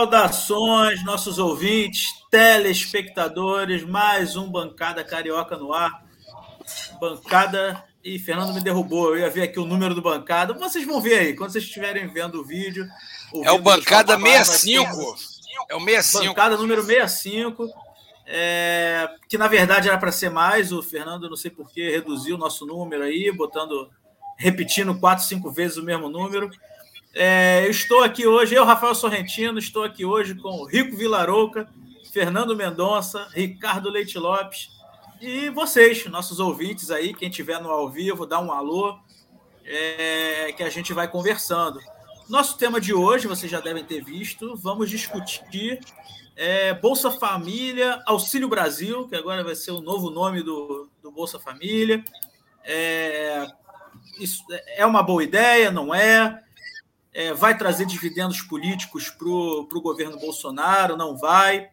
Saudações, nossos ouvintes, telespectadores, mais um Bancada Carioca no ar. Bancada. E Fernando me derrubou. Eu ia ver aqui o número do bancada. Vocês vão ver aí, quando vocês estiverem vendo o vídeo. É o Bancada 65. É o 65. Bancada número 65. É, que na verdade era para ser mais. O Fernando, não sei porquê, reduziu o nosso número aí, botando, repetindo quatro, cinco vezes o mesmo número. É, estou aqui hoje, eu, Rafael Sorrentino, estou aqui hoje com Rico Vilarouca, Fernando Mendonça, Ricardo Leite Lopes e vocês, nossos ouvintes aí, quem estiver no ao vivo, dá um alô, é, que a gente vai conversando. Nosso tema de hoje, vocês já devem ter visto, vamos discutir é, Bolsa Família, Auxílio Brasil, que agora vai ser o novo nome do, do Bolsa Família. É, isso é uma boa ideia, não é? É, vai trazer dividendos políticos para o governo Bolsonaro, não vai.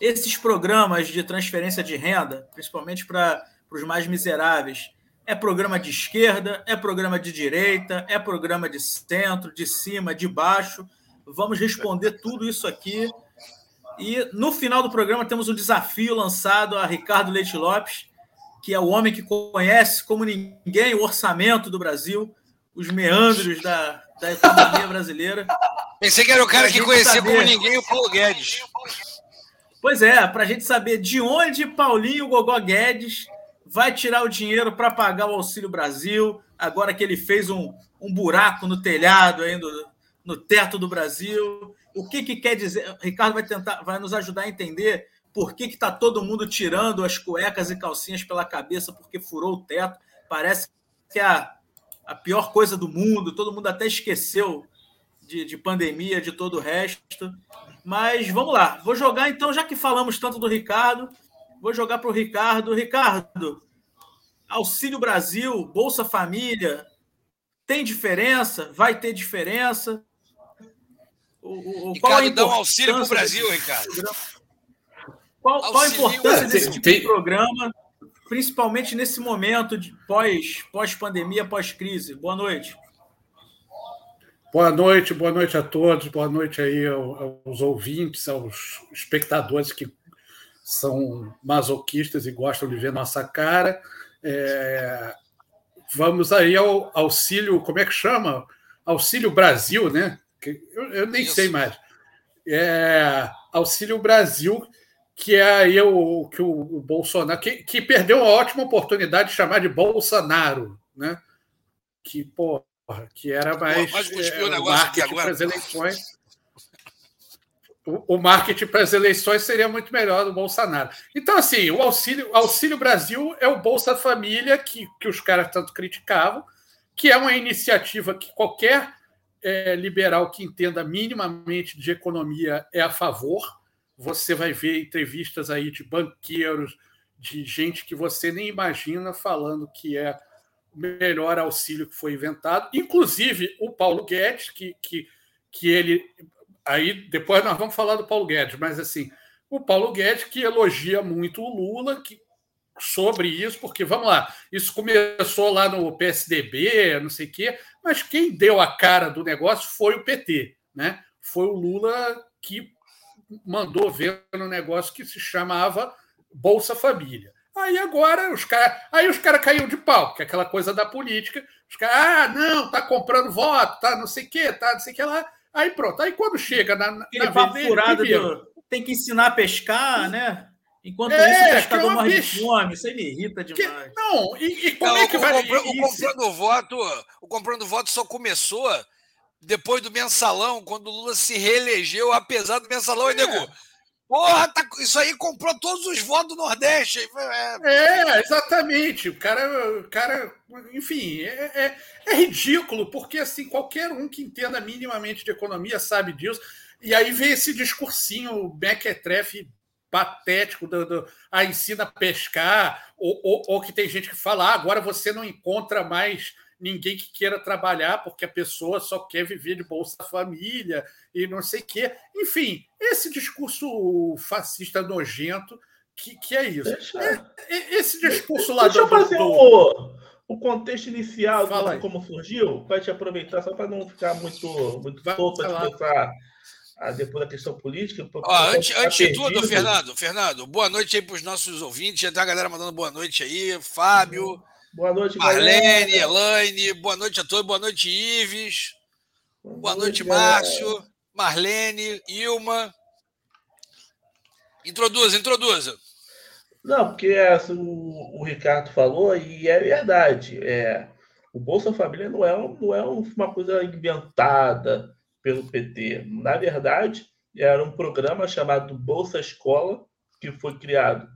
Esses programas de transferência de renda, principalmente para os mais miseráveis, é programa de esquerda, é programa de direita, é programa de centro, de cima, de baixo. Vamos responder tudo isso aqui. E no final do programa temos um desafio lançado a Ricardo Leite Lopes, que é o homem que conhece como ninguém o orçamento do Brasil, os meandros da, da economia brasileira. Pensei que era o cara que conhecia saber. como ninguém o Paulo Guedes. Pois é, para a gente saber de onde Paulinho Gogó Guedes vai tirar o dinheiro para pagar o Auxílio Brasil, agora que ele fez um, um buraco no telhado aí no, no teto do Brasil. O que, que quer dizer? Ricardo vai tentar, vai nos ajudar a entender por que está todo mundo tirando as cuecas e calcinhas pela cabeça porque furou o teto. Parece que a, a pior coisa do mundo, todo mundo até esqueceu de, de pandemia, de todo o resto. Mas vamos lá, vou jogar então, já que falamos tanto do Ricardo, vou jogar para o Ricardo. Ricardo, Auxílio Brasil, Bolsa Família, tem diferença? Vai ter diferença? O, o, qual Ricardo, dá um auxílio para o Brasil, Ricardo. Qual, qual a importância desse tipo de programa? Principalmente nesse momento de pós, pós-pandemia, pós-crise. Boa noite. Boa noite, boa noite a todos, boa noite aí aos ouvintes, aos espectadores que são masoquistas e gostam de ver nossa cara. É... Vamos aí ao auxílio, como é que chama? Auxílio Brasil, né? Eu, eu nem Isso. sei mais. É... Auxílio Brasil, que é aí o que o, o Bolsonaro, que, que, perdeu uma ótima oportunidade de chamar de Bolsonaro, né? Que, porra, que era mais Pô, é, o marketing para as eleições. O, o marketing para as eleições seria muito melhor do Bolsonaro. Então, assim, o Auxílio, Auxílio Brasil é o Bolsa Família que, que os caras tanto criticavam, que é uma iniciativa que qualquer é, liberal que entenda minimamente de economia é a favor você vai ver entrevistas aí de banqueiros, de gente que você nem imagina falando que é o melhor auxílio que foi inventado, inclusive o Paulo Guedes, que, que, que ele. Aí depois nós vamos falar do Paulo Guedes, mas assim, o Paulo Guedes que elogia muito o Lula, que sobre isso, porque vamos lá, isso começou lá no PSDB, não sei o quê, mas quem deu a cara do negócio foi o PT, né? Foi o Lula que mandou ver no negócio que se chamava Bolsa Família. Aí agora os caras. Aí os caras caíram de pau, que é aquela coisa da política. Os caras, ah, não, tá comprando voto, tá não sei o quê, tá não sei o que lá. Aí pronto. Aí quando chega na. na furado do, tem que ensinar a pescar, né? Enquanto é, isso, o pescador é morre de fome. Isso aí me irrita demais. Que, não, e, e como não, é que o, vai. O, o, comprando voto, o comprando voto só começou depois do mensalão, quando o Lula se reelegeu, apesar do mensalão, é. nego. Porra, tá, isso aí comprou todos os votos do Nordeste. É, é exatamente. O cara, o cara enfim, é, é, é, ridículo, porque assim, qualquer um que entenda minimamente de economia sabe disso. E aí vem esse discursinho mequetrefe patético do, do ah, ensina a pescar, ou, ou, ou, que tem gente que fala, ah, agora você não encontra mais ninguém que queira trabalhar porque a pessoa só quer viver de Bolsa Família e não sei o quê. Enfim, esse discurso fascista nojento que, que é isso. Deixa... É, esse discurso lá Deixa do. Deixa eu fazer do... o contexto inicial de como surgiu, para te aproveitar, só para não ficar muito, muito solto de começar a, depois da questão política. Ó, antes, antes de tudo, Fernando, Fernando, boa noite aí para os nossos ouvintes. Já tem a galera mandando boa noite aí. Fábio. Boa noite, Marlene, galera. Elaine. Boa noite a todos. Boa noite, Ives. Boa, boa noite, noite Márcio. Marlene, Ilma. Introduza, introduza. Não, porque é, assim, o, o, Ricardo falou, e é verdade. É, o Bolsa Família não é, não é uma coisa inventada pelo PT. Na verdade, era um programa chamado Bolsa Escola, que foi criado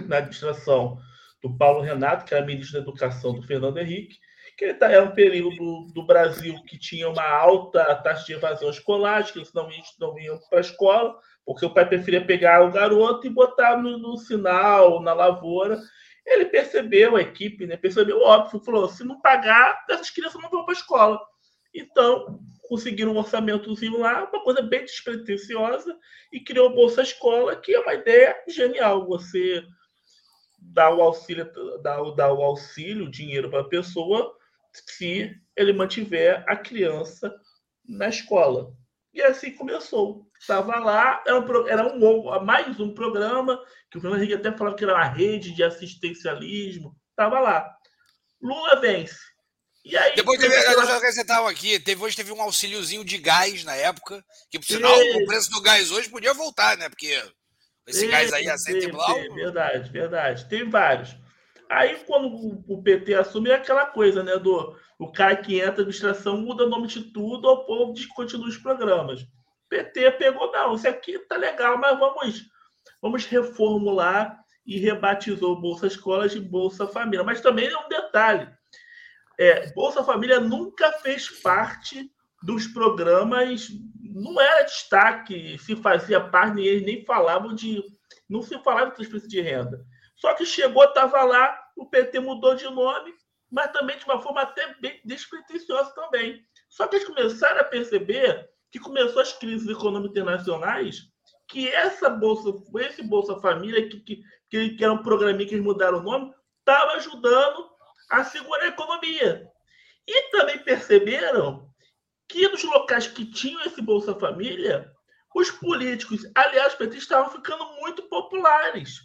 na administração do Paulo Renato, que era ministro da Educação do Fernando Henrique, que tá, era um período do Brasil que tinha uma alta taxa de evasão escolar, que eles não, não iam para a escola, porque o pai preferia pegar o garoto e botar no, no sinal, na lavoura. Ele percebeu, a equipe né, percebeu, óbvio, falou: se não pagar, essas crianças não vão para a escola. Então, conseguiram um orçamentozinho lá, uma coisa bem despretensiosa, e criou o Bolsa Escola, que é uma ideia genial. Você dá o auxílio, dá, dá o auxílio, dinheiro para a pessoa, se ele mantiver a criança na escola. E assim começou. Estava lá, era um, era um mais um programa, que o Fernando Henrique até falava que era uma rede de assistencialismo. Estava lá. Lula vence. E aí, Depois teve, eu já acrescentava aqui, teve, hoje teve um auxíliozinho de gás na época, que por sinal o preço do gás hoje podia voltar, né? Porque esse gás aí a e blau. Verdade, verdade. Tem vários. Aí, quando o PT assume, é aquela coisa, né? Do o cara que entra na administração muda o nome de tudo, o povo descontinua os programas. PT pegou, não, isso aqui tá legal, mas vamos, vamos reformular e rebatizou Bolsa Escola de Bolsa Família. Mas também é um detalhe: é, Bolsa Família nunca fez parte dos programas, não era destaque, se fazia parte, eles nem falavam de. Não se falava de transferência de renda. Só que chegou, estava lá, o PT mudou de nome, mas também de uma forma até bem despretensiosa também. Só que eles começaram a perceber que começou as crises econômicas internacionais, que essa bolsa, esse Bolsa Família, que, que, que era um programinha que eles mudaram o nome, estava ajudando a segurar a economia. E também perceberam que nos locais que tinham esse Bolsa Família, os políticos, aliás, os estavam ficando muito populares.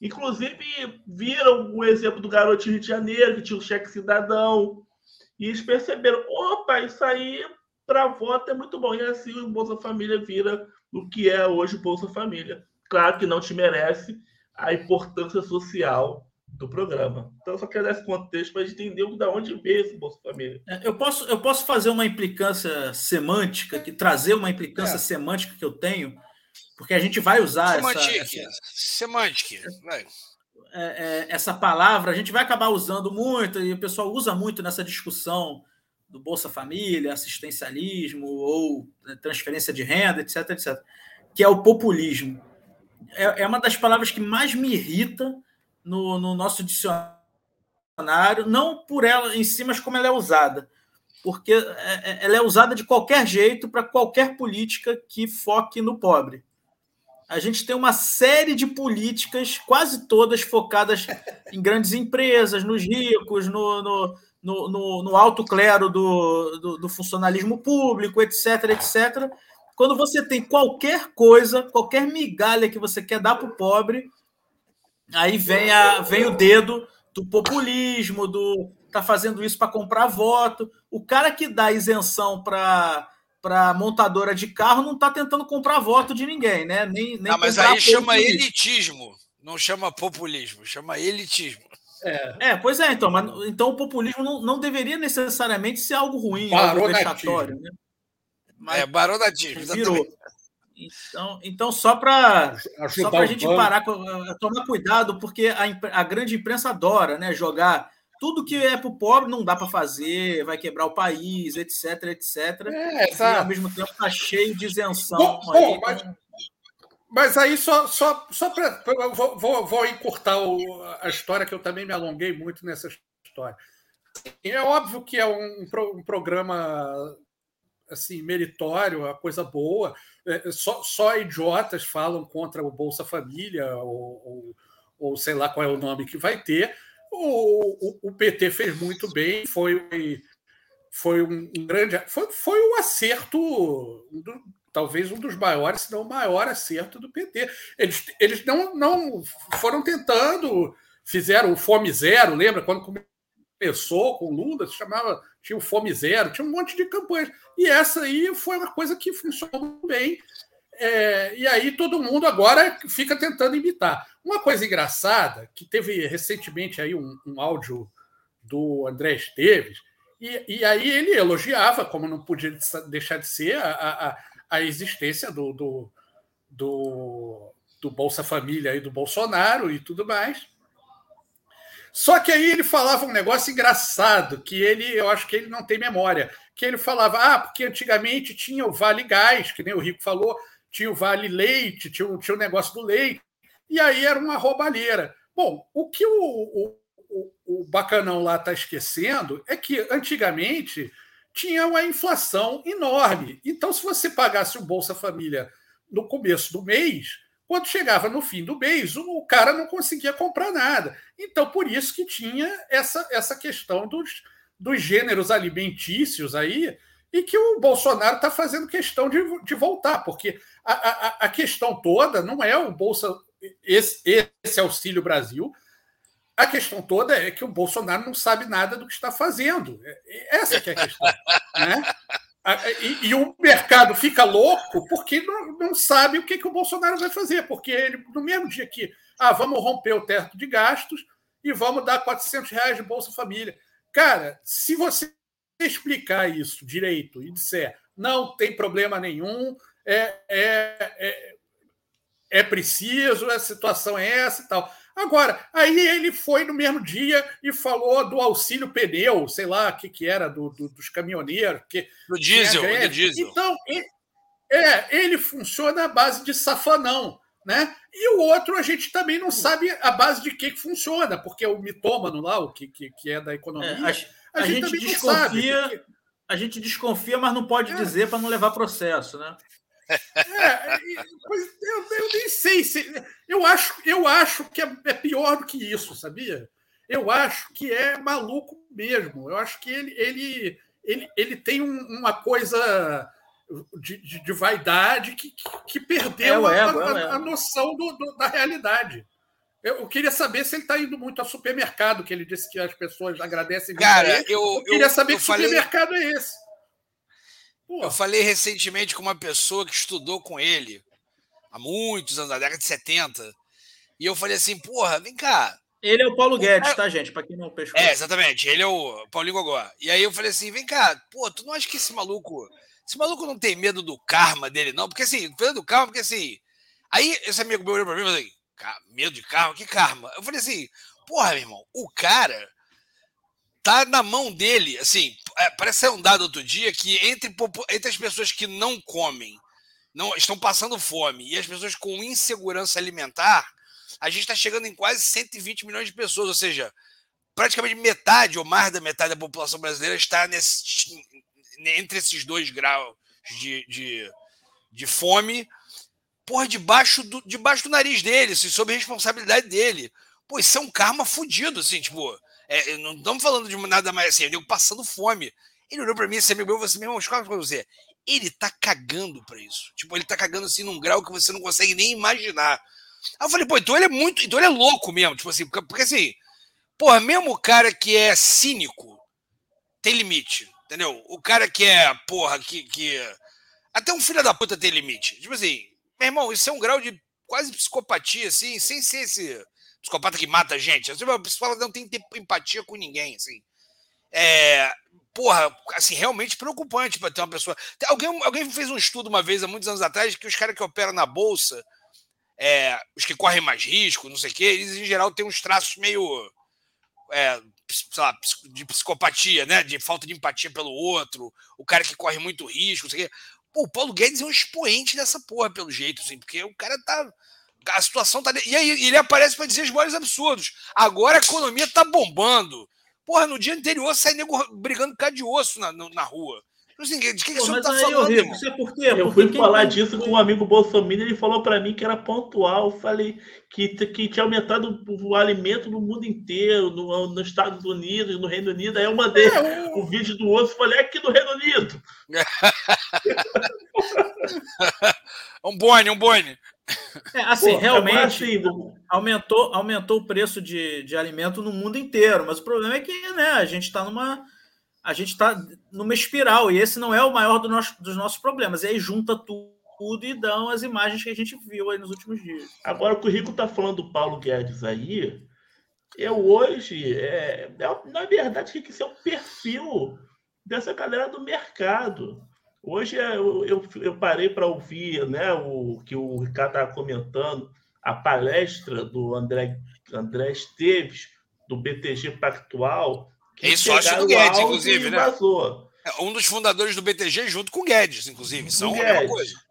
Inclusive, viram o exemplo do garoto Rio de Janeiro, que tinha o cheque cidadão, e eles perceberam: opa, isso aí para voto é muito bom. E assim o Bolsa Família vira o que é hoje o Bolsa Família. Claro que não te merece a importância social do programa. Então, só quero dar esse contexto para a gente entender de onde veio esse Bolsa Família. É, eu posso, eu posso fazer uma implicância semântica, que trazer uma implicância é. semântica que eu tenho porque a gente vai usar essa, essa, semantic, é, é, essa palavra, a gente vai acabar usando muito, e o pessoal usa muito nessa discussão do Bolsa Família, assistencialismo ou né, transferência de renda, etc, etc, que é o populismo. É, é uma das palavras que mais me irrita no, no nosso dicionário, não por ela em si, mas como ela é usada porque é, é, ela é usada de qualquer jeito para qualquer política que foque no pobre a gente tem uma série de políticas, quase todas focadas em grandes empresas, nos ricos, no, no, no, no alto clero do, do, do, funcionalismo público, etc, etc. Quando você tem qualquer coisa, qualquer migalha que você quer dar para o pobre, aí vem, a, vem o dedo do populismo, do tá fazendo isso para comprar voto. O cara que dá isenção para para montadora de carro não está tentando comprar voto de ninguém, né? Nem, nem ah, mas aí chama elitismo, não chama populismo, chama elitismo. É, é pois é, então, mas, então o populismo não, não deveria necessariamente ser algo ruim, algo vexatório, né? Mas é, baronatismo. Virou. Então, então, só para a gente parar, tomar cuidado, porque a, a grande imprensa adora né, jogar tudo que é para o pobre não dá para fazer, vai quebrar o país, etc, etc. É, tá. E ao mesmo tempo está cheio de isenção. Bom, aí, mas, mas, aí só, só, só para. Vou, vou, vou, encurtar o, a história, que eu também me alonguei muito nessa história. É óbvio que é um, um programa assim meritório, a coisa boa. É, só, só idiotas falam contra o Bolsa Família, ou, ou, ou sei lá qual é o nome que vai ter O, o, o PT fez muito bem, foi, foi um, grande. Foi, foi um acerto, do, talvez um dos maiores, se não o maior acerto do PT. Eles, eles não, não foram tentando, fizeram o Fome Zero, lembra? Quando começou com Lula, se chamava, tinha o Fome Zero, tinha um monte de campanhas. E essa aí foi uma coisa que funcionou bem. É, e aí todo mundo agora fica tentando imitar. Uma coisa engraçada, que teve recentemente aí um, um áudio do André Esteves, e, e, aí ele elogiava, como não podia deixar de ser, a, a, a existência do, do, do, do Bolsa Família e do Bolsonaro e tudo mais. Só que aí ele falava um negócio engraçado, que ele, eu acho que ele não tem memória, que ele falava, ah, porque antigamente tinha o Vale Gás, que nem o Rico falou, tinha o Vale Leite, tinha o, o negócio do leite, e aí era uma roubalheira. Bom, o que o, o, o Bacanão lá está esquecendo é que antigamente tinha uma inflação enorme. Então, se você pagasse o Bolsa Família no começo do mês, quando chegava no fim do mês, o cara não conseguia comprar nada. Então, por isso que tinha essa, essa questão dos, dos gêneros alimentícios aí, e que o Bolsonaro está fazendo questão de, de voltar, porque a, a, a, questão toda não é o Bolsa, esse, esse Auxílio Brasil. A questão toda é que o Bolsonaro não sabe nada do que está fazendo. É, essa que é a questão. né? E, e, o mercado fica louco porque não, não sabe o que, que o Bolsonaro vai fazer, porque ele, no mesmo dia que ah, vamos romper o teto de gastos e vamos dar 400 reais de Bolsa Família. Cara, se você explicar isso direito e disser não tem problema nenhum, é, é, é, é preciso, a situação é essa e tal. Agora, aí ele foi no mesmo dia e falou do auxílio pneu, sei lá o que, que era, do, do, dos caminhoneiros. Que do diesel, do diesel. Então, ele, é, ele funciona à base de safanão. Né? E o outro a gente também não sabe a base de que, que funciona, porque o mitômano lá, o que, que, que é da economia, é, a, a, a, gente, gente desconfia. A gente desconfia, mas não pode é. dizer para não levar processo, né? É, eu, eu, nem sei se. Eu acho, eu acho que é, é, pior do que isso, sabia? Eu acho que é maluco mesmo. Eu acho que ele, ele, ele, ele tem um, uma coisa de, de, de vaidade que, que perdeu é a, a, é a, noção do, do, da realidade. Eu, eu, queria saber se ele está indo muito ao supermercado, que ele disse que as pessoas agradecem. Cara, eu, eu, queria saber que falei... supermercado é esse. Eu falei recentemente com uma pessoa que estudou com ele há muitos anos, na década de 70. E eu falei assim, porra, vem cá. Ele é o Paulo Guedes, tá, gente? Para quem não pescou. É, exatamente. Ele é o Paulinho Gogó. E aí eu falei assim, vem cá, pô, tu não acha que esse maluco. Esse maluco não tem medo do karma dele, não? Porque assim, medo do karma, porque assim. Aí esse amigo meu olhou pra mim e falou assim, medo de karma? Que karma? Eu falei assim, porra, meu irmão, o cara tá na mão dele, assim, é, parece ser um dado outro dia que entre, entre as pessoas que não comem, não estão passando fome, e as pessoas com insegurança alimentar, a gente está chegando em quase 120 milhões de pessoas, ou seja, praticamente metade ou mais da metade da população brasileira está nesse, entre esses dois graus de, de, de fome, porra, debaixo do, debaixo do nariz dele, assim, sob responsabilidade dele. Pô, isso é um karma fudido, assim, tipo, é, não estamos falando de nada mais assim, eu passando fome. Ele olhou para mim, esse amigo meu, você mesmo, escola para você. Ele tá cagando para isso. Tipo, ele tá cagando assim num grau que você não consegue nem imaginar. Aí eu falei, pô, então ele é muito. Então ele é louco mesmo. Tipo assim, porque, porque assim, porra, mesmo o cara que é cínico tem limite. Entendeu? O cara que é, porra, que. que até um filho da puta tem limite. Tipo assim, meu irmão, isso é um grau de quase psicopatia, assim, sem ser esse psicopata que mata gente. Assim, o psicopata não tem empatia com ninguém, assim. É, porra, assim, realmente preocupante para ter uma pessoa. Alguém, alguém fez um estudo uma vez, há muitos anos atrás, que os caras que operam na bolsa, é, os que correm mais risco, não sei o quê, eles em geral têm uns traços meio. É, lá, de psicopatia, né? De falta de empatia pelo outro, o cara que corre muito risco, não sei o quê. Pô, o Paulo Guedes é um expoente dessa porra, pelo jeito, assim, porque o cara tá a situação tá. E aí ele aparece para dizer os maiores absurdos. Agora a economia tá bombando. Porra, no dia anterior sai nego brigando por de osso na, na rua. Assim, de que, que Pô, mas tá aí, falando, irmão? isso é por quê? Eu Porque fui quem falar disso com um amigo Bolsonaro, ele falou para mim que era pontual. Eu falei que, que tinha aumentado o, o alimento no mundo inteiro, no, nos Estados Unidos, no Reino Unido. Aí eu mandei É, o- o vídeo do outro e falei, é aqui no Reino Unido. Um bone, um bone. É, assim, Pô, realmente assim, do- aumentou, aumentou o preço de, de alimento no mundo inteiro, mas o problema é que né, a gente está numa a gente está numa espiral e esse não é o maior do nosso- dos nossos problemas. E aí junta tu- tudo e dão as imagens que a gente viu aí nos últimos dias. Agora, o que o Rico tá falando do Paulo Guedes aí, eu hoje, é, é- na verdade, tem que ser o perfil dessa galera do mercado. Hoje é, eu, eu, eu parei para ouvir né, o que o Ricardo estava comentando, a palestra do André, André Esteves, do BTG Pactual. que Ex-sócio pegaram do Guedes, inclusive, e né? vazou. É um dos fundadores do BTG junto com o Guedes, inclusive. São Do a mesma Guedes. coisa.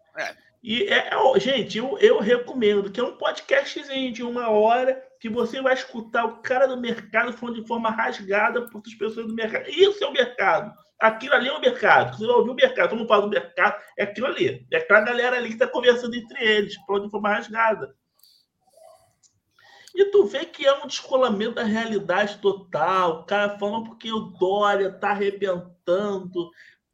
E, é, é, gente, eu, eu recomendo, que é um podcastzinho de uma hora que você vai escutar o cara do mercado falando de forma rasgada por outras pessoas do mercado. Isso é o mercado. Aquilo ali é o mercado. Você vai ouvir o mercado. Todo mundo fala do mercado, é aquilo ali. É aquela galera ali que está conversando entre eles, falando de forma rasgada. E tu vê que é um descolamento da realidade total. O cara falando porque o Dória tá arrebentando,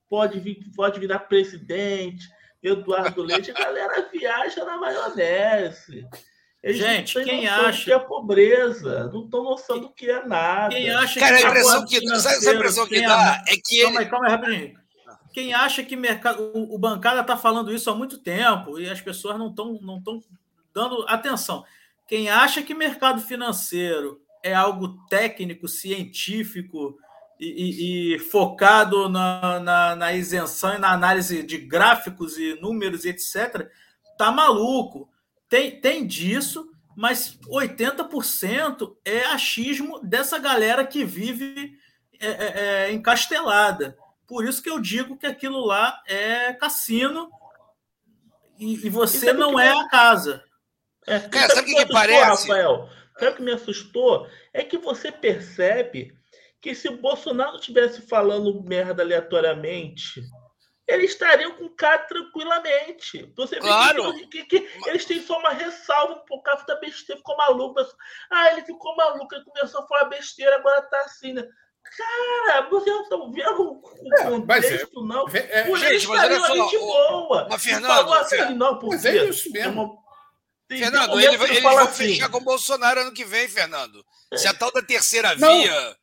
pode, vir, pode virar presidente. Eduardo Leite, a galera viaja na maionese. Eles Gente, quem noção acha- que é pobreza, não estão noção do que é nada. Quem acha Cara, a que impressão mercado que, sabe, a impressão que dá? a- É que Calma ele. aí, calma aí, rapidinho. Quem acha que mercado, o, o bancada está falando isso há muito tempo e as pessoas não estão não tão dando atenção. Quem acha que mercado financeiro é algo técnico, científico e, e- e focado na, na, na isenção e na análise de gráficos e números e etc., tá maluco. Tem, tem disso, mas 80% é achismo dessa galera que vive é, é, é, encastelada. Por isso que eu digo que aquilo lá é cassino e, e você o não que é me- a casa. É, Cara, sabe o que que assustou, parece? Rafael? Sabe o que me assustou? É que você percebe que se o Bolsonaro estivesse falando merda aleatoriamente, eles estariam com o cara tranquilamente. Você vê Claro. que, que- que eles têm só uma ressalva por causa da besteira, ficou maluco. mas- Ah, ele ficou maluco, ele começou a falar besteira, agora tá assim, né? Cara, você não tá vendo o, o É, mas é- contexto, não. É, Por gente, eles mas olha só, de o- boa. mas, Fernando, assim, Fer- não, porque mas é isso é mesmo. tem- Fernando, um ele, que eles vão assim, fechar com o Bolsonaro ano que vem, Fernando. Se a tal da terceira Não. via,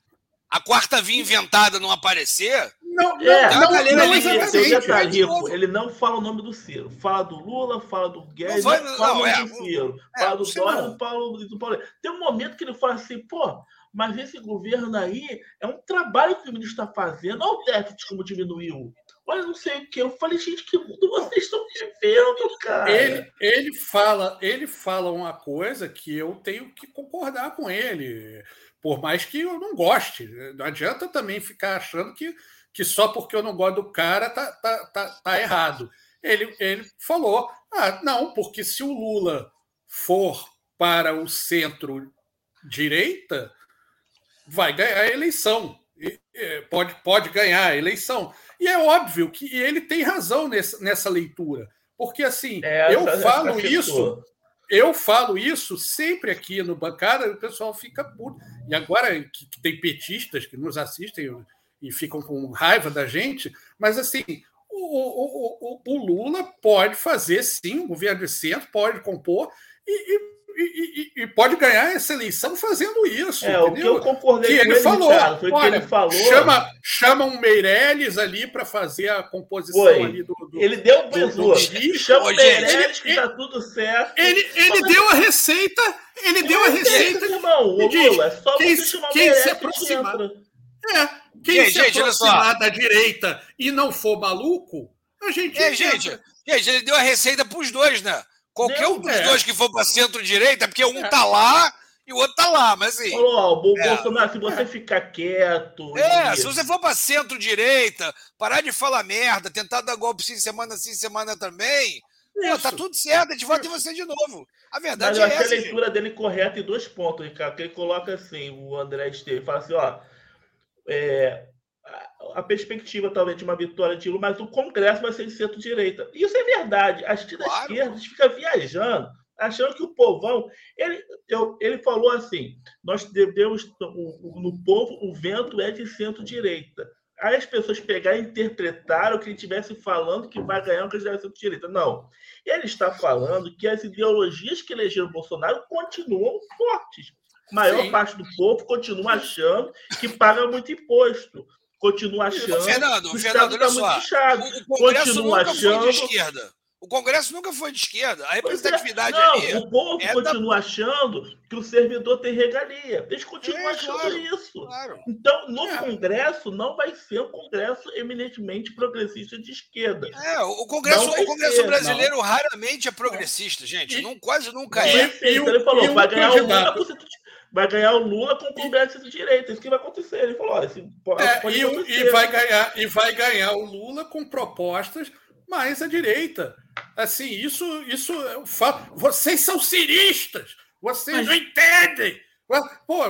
a quarta via inventada não aparecer, Não, não, É, não, galera não é exatamente. Rico. Ele não fala o nome do Ciro. Fala do Lula, fala do Guedes, vai- não, fala não, é, do Ciro. é, fala do Dória, não. não fala do, do Paulo. Tem um momento que ele fala assim, pô, mas esse governo aí é um trabalho que o ministro está fazendo. Olha o déficit como diminuiu. Olha não sei o que. Eu falei, gente, que mundo vocês estão vivendo, cara? Ele, ele, fala, ele fala uma coisa que eu tenho que concordar com ele, por mais que eu não goste. Não adianta também ficar achando que, que só porque eu não gosto do cara tá, tá, tá, tá errado. Ele, ele falou: ah, não, porque se o Lula for para o centro-direita, vai ganhar a eleição. É, Pode, pode ganhar a eleição. E é óbvio que ele tem razão nessa, nessa leitura. Porque assim, É, eu falo essa isso, eu falo isso sempre aqui no bancada, o pessoal fica puto. E agora que, que tem petistas que nos assistem e ficam com raiva da gente, mas assim, o, o, o, o Lula pode fazer sim, o governo de centro pode compor e, e- e- e- pode ganhar essa eleição fazendo isso. É, o que entendeu? eu concordei que com ele ele, falou. Ricardo, foi que Olha, ele falou. chama, chama um Meirelles ali para fazer a composição Foi. ali do. do- Ele deu um do- do. Chama o gente, Meirelles que ele- tá tudo certo. Ele, ele deu a receita, ele deu a receita. irmão. Diz, Lula, é só quem- você chamar o quem se Meirelles que aproximar- entra. É, quem Gente, se gente, aproximar da direita e não for maluco, a gente. É, gente, gente, ele deu a receita para os dois, né? Qualquer Deu, um dos é. dois que for para centro-direita, porque um É. tá lá e o outro tá lá, mas assim. Falou, ó, o É. Bolsonaro, se você ficar quieto. É, se você for para centro-direita, parar de falar merda, tentar dar golpe sim semana sim semana também, pô, tá tudo certo, a gente vota em você de novo. A Mas verdade eu é achei a essa, gente. leitura dele correta em dois pontos, Ricardo. Que ele coloca assim: o André Esteves fala assim, ó. É, a perspectiva talvez de uma vitória de Lula, mas o Congresso vai ser de centro-direita. Isso é verdade. As tiras claro. esquerdas ficam viajando, achando que o povão. Ele, eu, ele falou assim: nós devemos, no, no povo, o vento é de centro-direita. Aí as pessoas pegaram e interpretaram que ele estivesse falando que vai ganhar um candidato de centro-direita. Não. Ele está falando que as ideologias que elegeram Bolsonaro continuam fortes. A maior Sim. parte do povo continua achando que paga muito imposto continua achando. Fernando, que o Fernando, olha só. Inchado. O, Congresso continua nunca achando... foi de esquerda. O Congresso nunca foi de esquerda. A é. representatividade é. Não, ali. O povo é continua da... achando que o servidor tem regalia. Eles continuam é, achando claro, isso. Claro. Então, no é. Congresso, não vai ser um Congresso eminentemente progressista de esquerda. É, o Congresso, o Congresso ser, brasileiro não. raramente é progressista, gente. E, não, quase nunca é. E, e, ele falou: vai ganhar o Lula por vai ganhar o Lula com o Congresso de direita. Isso que vai acontecer. Ele falou: olha, pode, é, pode e, e, vai ganhar, e vai ganhar o Lula com propostas mais à direita. Assim, isso, isso é fato. Vocês são ciristas, vocês Mas... não entendem. Pô,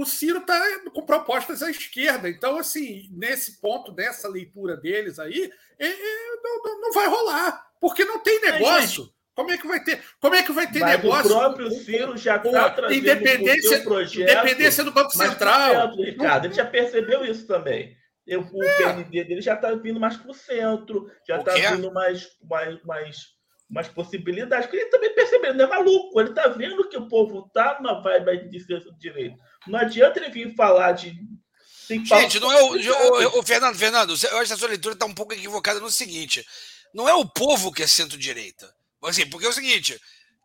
o Ciro está com propostas à esquerda. Então, assim, nesse ponto, nessa leitura deles aí, é, é, não, não, vai rolar. Porque não tem negócio. Como é que vai ter? Como é que vai ter mas negócio? O próprio Ciro já está trazendo independência, o projeto. Independência do Banco Central. Centro, Ricardo, ele já percebeu isso também. Eu, o é. PND dele já está vindo mais para o centro, já está vindo mais, mais, mais, mais possibilidades. Porque ele também percebeu, não é maluco. Ele está vendo que o povo está numa vibe de centro-direita. Não adianta ele vir falar de Gente, não é o, o, o, Fernando, Fernando, eu acho que a sua leitura está um pouco equivocada no seguinte: não é o povo que é centro-direita. Assim, porque é o seguinte: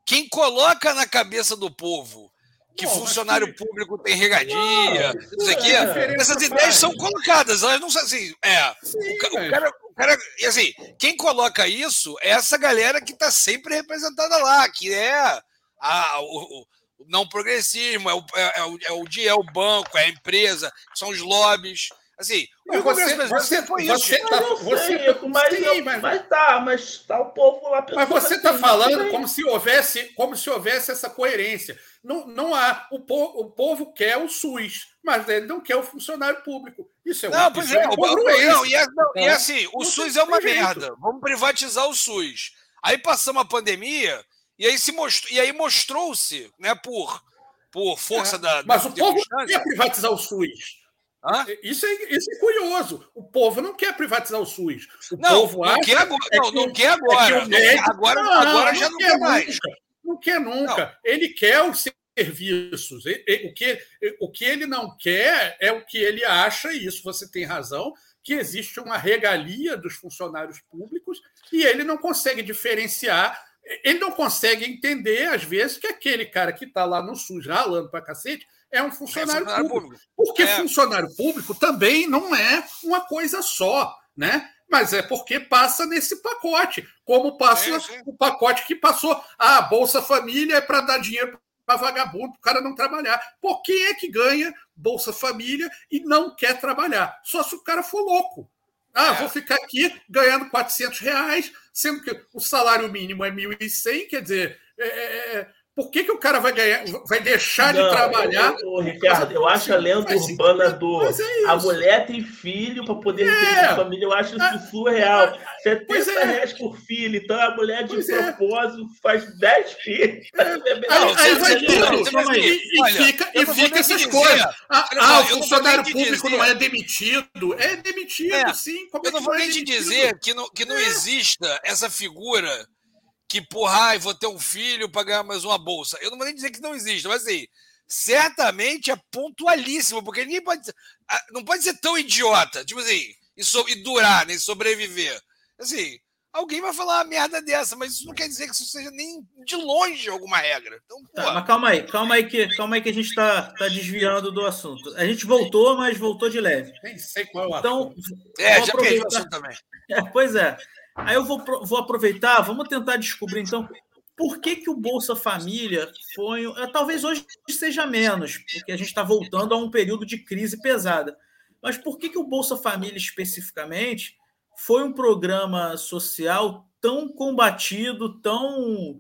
quem coloca na cabeça do povo que funcionário que... público tem regadia, não, isso aqui, é, essas ideias são colocadas, elas não são assim. É, Sim, o, o, cara, o cara. E assim, quem coloca isso é essa galera que está sempre representada lá, que é a, o, o não progressismo, é o, é, é, o, é o dia, é o banco, é a empresa, são os lobbies. Assim, o você, você, foi isso. Você tá, você, mas, sim, mas, mas tá, mas tá o povo lá Mas você está falando como se houvesse, como se houvesse essa coerência. Não, não há. O povo, o povo quer o SUS, mas ele não quer o funcionário público. Isso é Não, pois é. é não, e, é, não, e assim, o SUS é uma merda. Vamos privatizar o SUS. Aí passamos a pandemia e aí se mostrou, e aí mostrou-se, né, por, por força é, da. Mas da o povo não quer privatizar o SUS. Isso é, isso é curioso. O povo não quer privatizar o SUS. O não, povo não quer agora. É não, não quer agora. É que médico, agora, não, agora já não, quer, mais. Nunca, não quer nunca. Ele quer os serviços. O que, o que ele não quer é o que ele acha, e isso você tem razão, que existe uma regalia dos funcionários públicos e ele não consegue diferenciar ele não consegue entender, às vezes, que aquele cara que está lá no SUS ralando para cacete é um funcionário, é funcionário público. público. Porque é. funcionário público também não é uma coisa só, né? Mas é porque passa nesse pacote, como passa é, o pacote que passou. Ah, Bolsa Família é para dar dinheiro para vagabundo, para o cara não trabalhar. Por que é que ganha Bolsa Família e não quer trabalhar? Só se o cara for louco. Ah, é. vou ficar aqui ganhando 400 reais, sendo que o salário mínimo é 1.100, quer dizer, é, é, é por que, que o cara vai ganhar, vai deixar não, de trabalhar? Ô, Ricardo, eu acho a lenda urbana do é a mulher tem filho para poder é. ter família, eu acho isso é. surreal. 70 é. reais por filho, então a mulher de pois é. propósito faz 10 filhos. É. Aí, aí vai tudo. E, e fica, e fica essas coisas. Ah, ah, o funcionário público dizer. não é demitido. É demitido, sim. Como eu não vou nem te dizer que não, que não exista essa figura que, porra, ai, vou ter um filho para ganhar mais uma bolsa. Eu não vou nem dizer que não existe, mas assim, certamente é pontualíssimo, porque ninguém pode. Não pode ser tão idiota, tipo assim, e, so, e durar, nem né, sobreviver. Assim, alguém vai falar uma merda dessa, mas isso não quer dizer que isso seja nem de longe alguma regra. Então, tá, mas calma aí, calma aí que, calma aí que a gente está tá desviando do assunto. A gente voltou, mas voltou de leve. Nem sei qual é o então, É, já perdi o assunto também. É, pois é. Aí eu vou, vou aproveitar, vamos tentar descobrir então por que, que o Bolsa Família foi. Eh, talvez hoje seja menos, porque a gente está voltando a um período de crise pesada. Mas por que, que o Bolsa Família especificamente foi um programa social tão combatido, tão,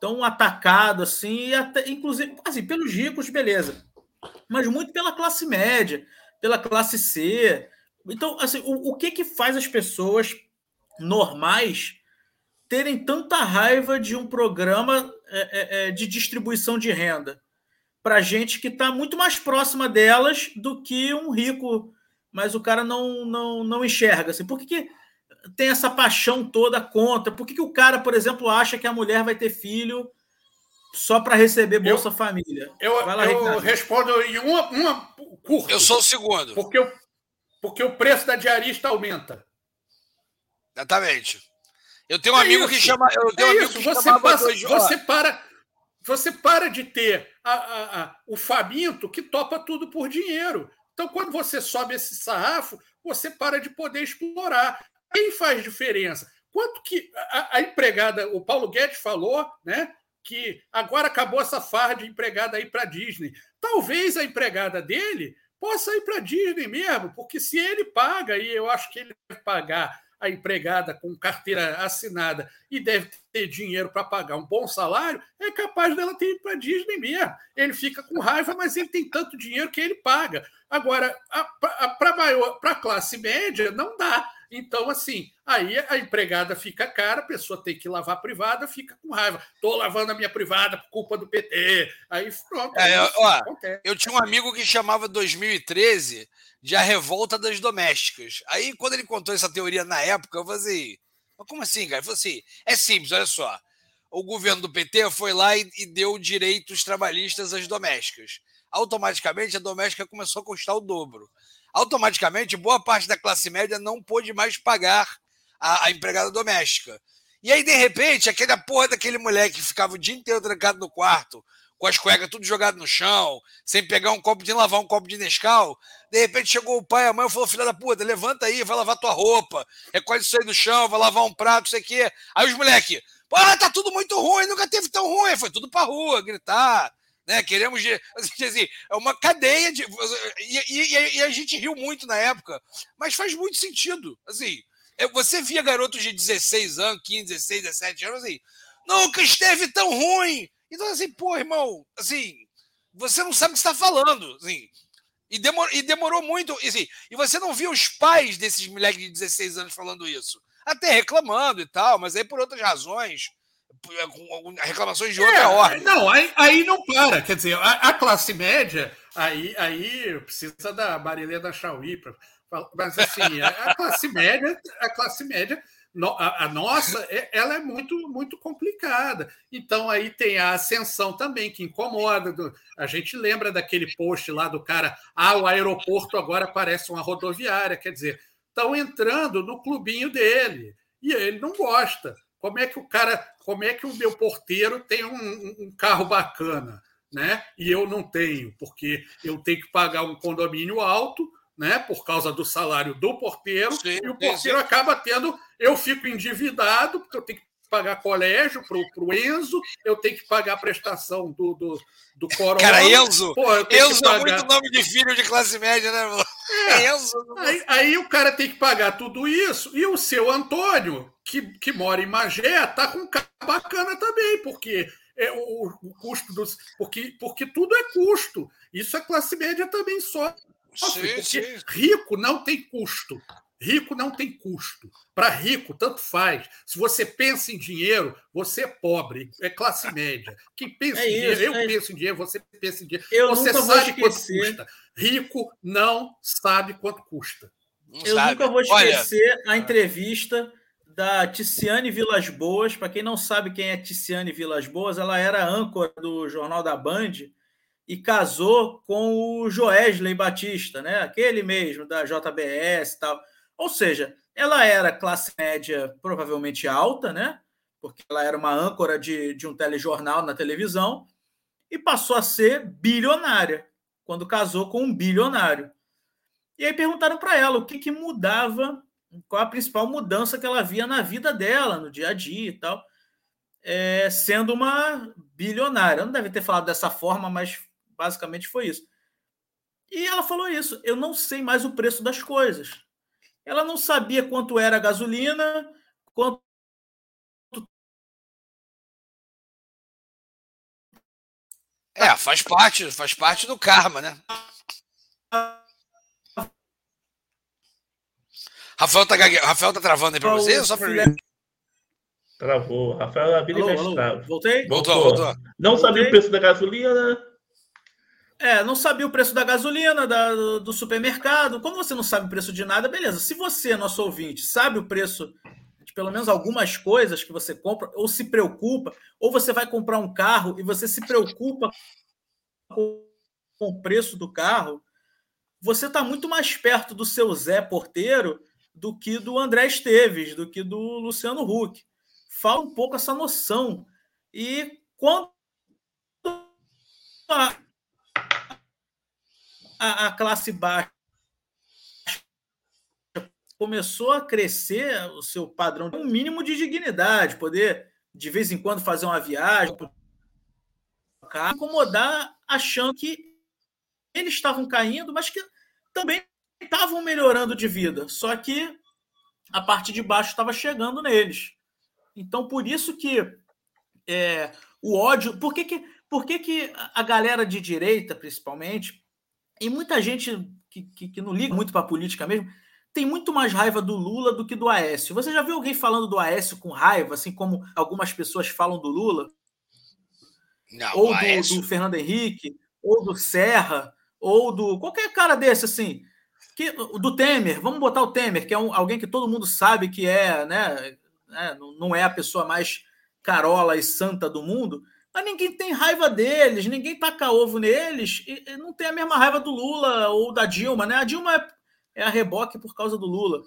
tão atacado assim, até, inclusive, assim, pelos ricos, beleza, mas muito pela classe média, pela classe C, Então, assim, o, o que que faz as pessoas normais terem tanta raiva de um programa é, é, é de distribuição de renda para gente que está muito mais próxima delas do que um rico, mas o cara não não, não enxerga. Assim. Por que, que tem essa paixão toda contra? Por que, que o cara, por exemplo, acha que a mulher vai ter filho só para receber Bolsa eu, Família? Eu, lá, eu respondo em uma, uma curta. Eu sou o segundo. Porque, eu, porque o preço da diarista aumenta. Exatamente. Eu tenho um é amigo isso, que chama. Eu tenho é um amigo isso. que você, passa, dois... você para. Você para de ter a, a, a, o faminto que topa tudo por dinheiro. Então, quando você sobe esse sarrafo, você para de poder explorar. Quem faz diferença? Quanto que a, a, empregada, o Paulo Guedes falou, né? Que agora acabou essa farra de empregada aí para Disney. Talvez a empregada dele possa ir para Disney mesmo, porque se ele paga, e eu acho que ele deve pagar a empregada com carteira assinada e deve ter dinheiro para pagar um bom salário, é capaz dela ter ido para Disney mesmo. Ele fica com raiva, mas ele tem tanto dinheiro que ele paga. Agora, para a classe média, não dá. Então, assim, aí a empregada fica cara, a pessoa tem que lavar a privada, fica com raiva. Estou lavando a minha privada por culpa do PT. Aí pronto. É, ó, eu tinha um amigo que chamava 2013 de a revolta das domésticas. Aí, quando ele contou essa teoria na época, eu falei assim, mas como assim, cara? Ele falou assim, é simples, olha só. O governo do PT foi lá e, e deu direitos trabalhistas às domésticas. Automaticamente, a doméstica começou a custar o dobro automaticamente boa parte da classe média não pôde mais pagar a, a empregada doméstica. E aí, de repente, aquela porra daquele moleque que ficava o dia inteiro trancado no quarto, com as cuecas tudo jogado no chão, sem pegar um copo de lavar um copo de Nescau. De repente chegou o pai, a mãe falou: Filha da puta, levanta aí, vai lavar tua roupa, recolhe isso aí no chão, vai lavar um prato, isso aqui. Aí os moleques, pô, tá tudo muito ruim, nunca teve tão ruim. Foi tudo pra rua, gritar, né? Queremos assim, é uma cadeia de e, e, e, a gente riu muito na época, mas faz muito sentido. Assim, é, você via garotos de 16 anos, 15, 16, 17 anos assim, nunca esteve tão ruim. Então assim, pô, irmão, assim, você não sabe o que está falando, assim. E demorou, e demorou muito, assim, e você não via os pais desses moleques de 16 anos falando isso. Até reclamando e tal, mas aí por outras razões reclamações de outra é, ordem. Não, aí, aí, não para. Quer dizer, a, a, classe média, aí, aí precisa da Marilena Chauí para mas assim, a, a, classe média, a classe média, a, a, nossa, é, ela é muito muito complicada. Então aí tem a ascensão também que incomoda. Do, a gente lembra daquele post lá do cara, ah, o aeroporto agora parece uma rodoviária, quer dizer, estão entrando no clubinho dele e ele não gosta. Como é que o cara, como é que o meu porteiro tem um, um carro bacana, né? E eu não tenho, porque eu tenho que pagar um condomínio alto, né? Por causa do salário do porteiro, sim, e o porteiro acaba tendo, eu fico endividado, porque eu tenho que pagar colégio para o Enzo, eu tenho que pagar a prestação do, do, do Corona. Cara, Enzo, Pô, Enzo é muito nome de filho de classe média, né? É. Enzo. Aí, aí, o cara tem que pagar tudo isso, e o seu Antônio, que, que mora em Magé, tá com um carro bacana também, porque é o, o, custo dos. Porque, porque tudo é custo. Isso a classe média também. Sim, porque sim. rico não tem custo. Rico não tem custo. Para rico, tanto faz. Se você pensa em dinheiro, você é pobre, é classe média. Quem pensa é em isso, dinheiro, eu é penso em dinheiro, você pensa em dinheiro. Eu você sabe quanto custa. Rico não sabe quanto custa. Não eu sabe. nunca vou esquecer Olha... a entrevista da Ticiane Vilas Boas. Para quem não sabe quem é Ticiane Vilas Boas, ela era âncora do Jornal da Band e casou com o Joesley Batista, né? Aquele mesmo da JBS e tal. Ou seja, ela era classe média provavelmente alta, né? Porque ela era uma âncora de, de um telejornal na televisão e passou a ser bilionária quando casou com um bilionário. E aí perguntaram para ela o que, que mudava, qual a principal mudança que ela via na vida dela, no dia a dia e tal, é, sendo uma bilionária. Não deve ter falado dessa forma, mas basicamente foi isso. E ela falou isso: eu não sei mais o preço das coisas. Ela não sabia quanto era a gasolina, quanto É, faz parte, faz parte do karma, né? Rafael tá, gague... Rafael tá travando aí pra você? Só pra... Travou. Rafael Abílio Alô, alô, voltei? Voltou, voltou. Não sabia o preço da gasolina. É, não sabia o preço da gasolina, da, do supermercado. Como você não sabe o preço de nada, beleza. Se você, nosso ouvinte, sabe o preço de pelo menos algumas coisas que você compra, ou se preocupa, ou você vai comprar um carro e você se preocupa com o preço do carro, você está muito mais perto do seu Zé Porteiro do que do André Esteves, do que do Luciano Huck. Fala um pouco essa noção. E quando a, a, a classe baixa começou a crescer o seu padrão um mínimo de dignidade, poder de vez em quando fazer uma viagem, incomodar achando que eles estavam caindo, mas que também estavam melhorando de vida, só que a parte de baixo estava chegando neles. Então, por isso que é, o ódio. Por que, que, por que, que a galera de direita, principalmente, e muita gente que, que, que não liga muito para a política mesmo, tem muito mais raiva do Lula do que do Aécio. Você já viu alguém falando do Aécio com raiva, assim como algumas pessoas falam do Lula? Não, ou do, do, Fernando Henrique, ou do Serra, ou do. qualquer cara desse, assim. Que, do Temer, vamos botar o Temer, que é um, alguém que todo mundo sabe que é, né, né, não é a pessoa mais carola e santa do mundo, mas ninguém tem raiva deles, ninguém taca ovo neles, e, e não tem a mesma raiva do Lula ou da Dilma, né? A Dilma é é a reboque por causa do Lula.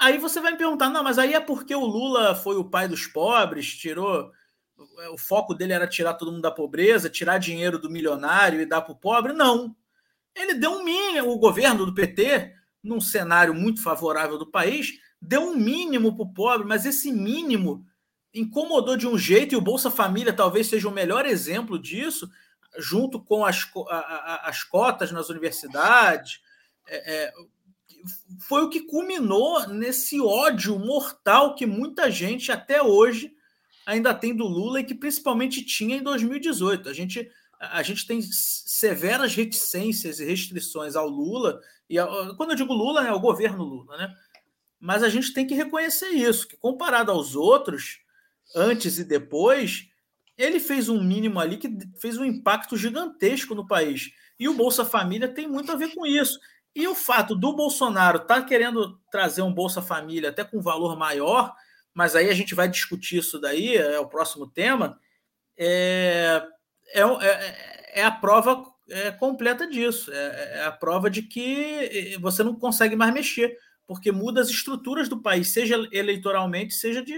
Aí você vai me perguntar, não, mas aí é porque o Lula foi o pai dos pobres, tirou. O foco dele era tirar todo mundo da pobreza, tirar dinheiro do milionário e dar para o pobre? Não. Ele deu um mínimo, o governo do PT, num cenário muito favorável do país, deu um mínimo para o pobre, mas esse mínimo incomodou de um jeito, e o Bolsa Família talvez seja o melhor exemplo disso, junto com as, as cotas nas universidades. É, é, foi o que culminou nesse ódio mortal que muita gente até hoje ainda tem do Lula e que principalmente tinha em 2018. A gente, a gente tem severas reticências e restrições ao Lula, e ao, quando eu digo Lula, é o governo Lula, né? Mas a gente tem que reconhecer isso, que comparado aos outros, antes e depois, ele fez um mínimo ali que fez um impacto gigantesco no país. E o Bolsa Família tem muito a ver com isso. E o fato do Bolsonaro estar tá querendo trazer um Bolsa Família até com valor maior, mas aí a gente vai discutir isso daí, é o próximo tema, é, é, é, é a prova é, completa disso. É, é, a prova de que você não consegue mais mexer, porque muda as estruturas do país, seja eleitoralmente, seja de,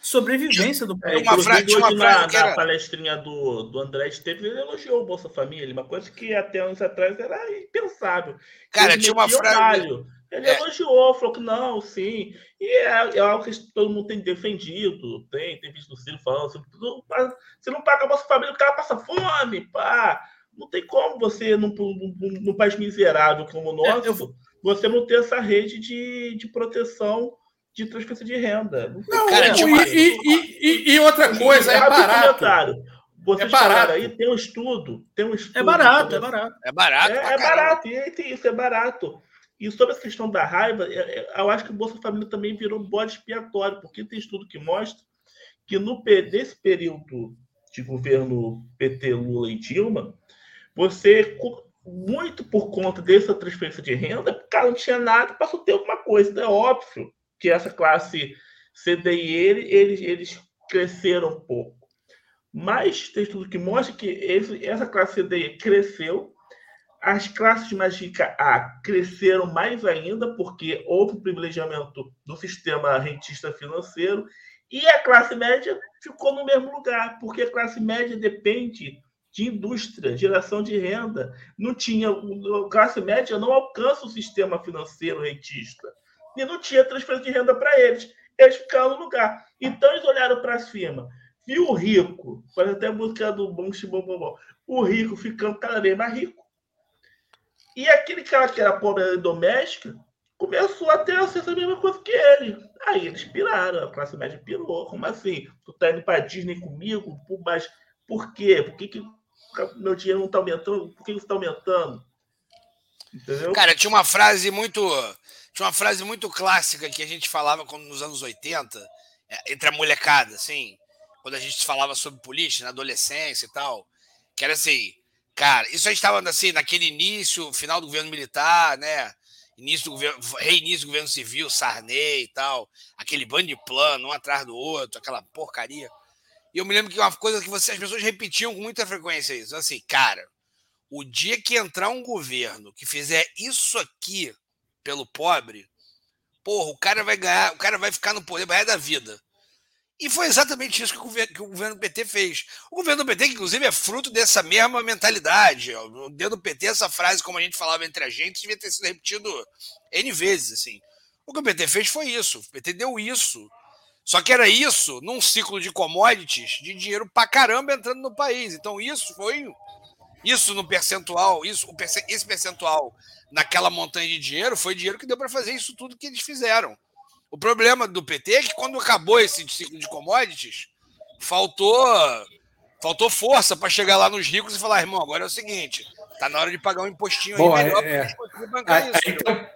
sobrevivência do país. Uma frase, uma na, era... palestrinha do, do André Esteves, ele elogiou o Bolsa Família, uma coisa que até anos atrás era impensável. Cara, ele tinha uma frase. Ele é. elogiou, falou que não, sim. E é, é, algo que todo mundo tem defendido. Tem, tem visto o Ciro falando sobre tudo. Mas você não paga a Bolsa Família, o cara passa fome, pá. Não tem como você, num, num, num país miserável como o nosso, é, eu... você não ter essa rede de, de proteção de transferência de renda. Não, cara, é, e, e, e, outra coisa, é barato. Você é barato. aí, tem um estudo, tem um estudo. É barato, é barato. É barato. É, é barato, e aí tem isso, é barato. E sobre essa questão da raiva, eu acho que o Bolsa Família também virou bode expiatório, porque tem estudo que mostra que no, nesse período de governo PT, Lula e Dilma, você, muito por conta dessa transferência de renda, o cara não tinha nada, passou a ter alguma coisa, é óbvio que essa classe CDI ele, eles, eles cresceram um pouco. Mas tem estudo que mostra que esse, essa classe CDI cresceu, as classes mais ricas A cresceram mais ainda, porque houve um privilegiamento do sistema rentista financeiro, e a classe média ficou no mesmo lugar, porque a classe média depende de indústria, geração de renda. Não tinha, a classe média não alcança o sistema financeiro rentista e não tinha transferência de renda para eles. Eles ficaram no lugar. Então eles olharam para cima. Viu o rico, pode até buscar do bom bom, o rico ficando cada vez mais rico. E aquele cara que era pobre doméstica começou a ter acesso à mesma coisa que ele. Aí eles piraram, a classe média pirou. Como assim? Tu tá indo para Disney comigo? Mas por quê? Por que, que meu dinheiro não está aumentando? Por que isso está aumentando? Entendeu? Cara, tinha uma frase muito. Tinha uma frase muito clássica que a gente falava quando, nos anos 80, é, entre a molecada, assim, quando a gente falava sobre política, na adolescência e tal, que era assim, cara, isso a gente estava assim, naquele início, final do governo militar, né? Início do governo, reinício do governo civil, Sarney e tal, aquele bando de plano, um atrás do outro, aquela porcaria. E eu me lembro que uma coisa que você, as pessoas repetiam com muita frequência isso, assim, cara, o dia que entrar um governo que fizer isso aqui pelo pobre, porra, o cara vai ganhar, o cara vai ficar no poder vai da vida. E foi exatamente isso que o, governo, que o governo PT fez. O governo PT, que inclusive é fruto dessa mesma mentalidade. Dentro do PT, essa frase, como a gente falava entre a gente, devia ter sido repetido N vezes. Assim. O que o PT fez foi isso. O PT deu isso. Só que era isso num ciclo de commodities de dinheiro pra caramba entrando no país. Então, isso foi. Isso no percentual, isso, esse percentual naquela montanha de dinheiro foi dinheiro que deu para fazer isso tudo que eles fizeram. O problema do PT é que quando acabou esse ciclo de commodities, faltou faltou força para chegar lá nos ricos e falar, irmão, agora é o seguinte, tá na hora de pagar um impostinho Bom, aí melhor é, para bancar é, isso. Então,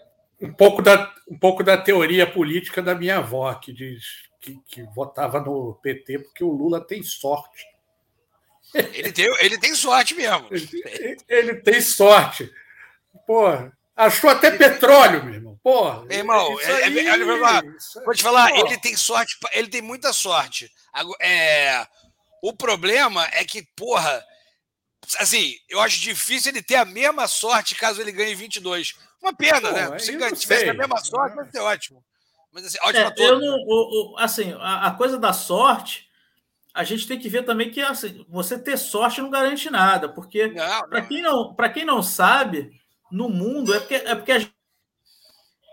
um pouco, da, um pouco da teoria política da minha avó, que diz que, que votava no PT porque o Lula tem sorte. Ele tem, ele tem sorte mesmo. Ele, ele tem sorte. Pô, achou até petróleo, meu irmão. Porra, meu irmão, é, é, aí, é, vou te falar, porra. ele tem sorte, ele tem muita sorte. É, o problema é que, porra, assim, eu acho difícil ele ter a mesma sorte caso ele ganhe 22. Uma pena, Pô, né? Se ele tivesse a mesma sorte, vai ser ótimo. Mas assim, ótimo é, eu não, o, o, assim, a, a, coisa da sorte, a gente tem que ver também que assim, você ter sorte não garante nada, porque para quem não, para quem não sabe, no mundo é porque é porque a gente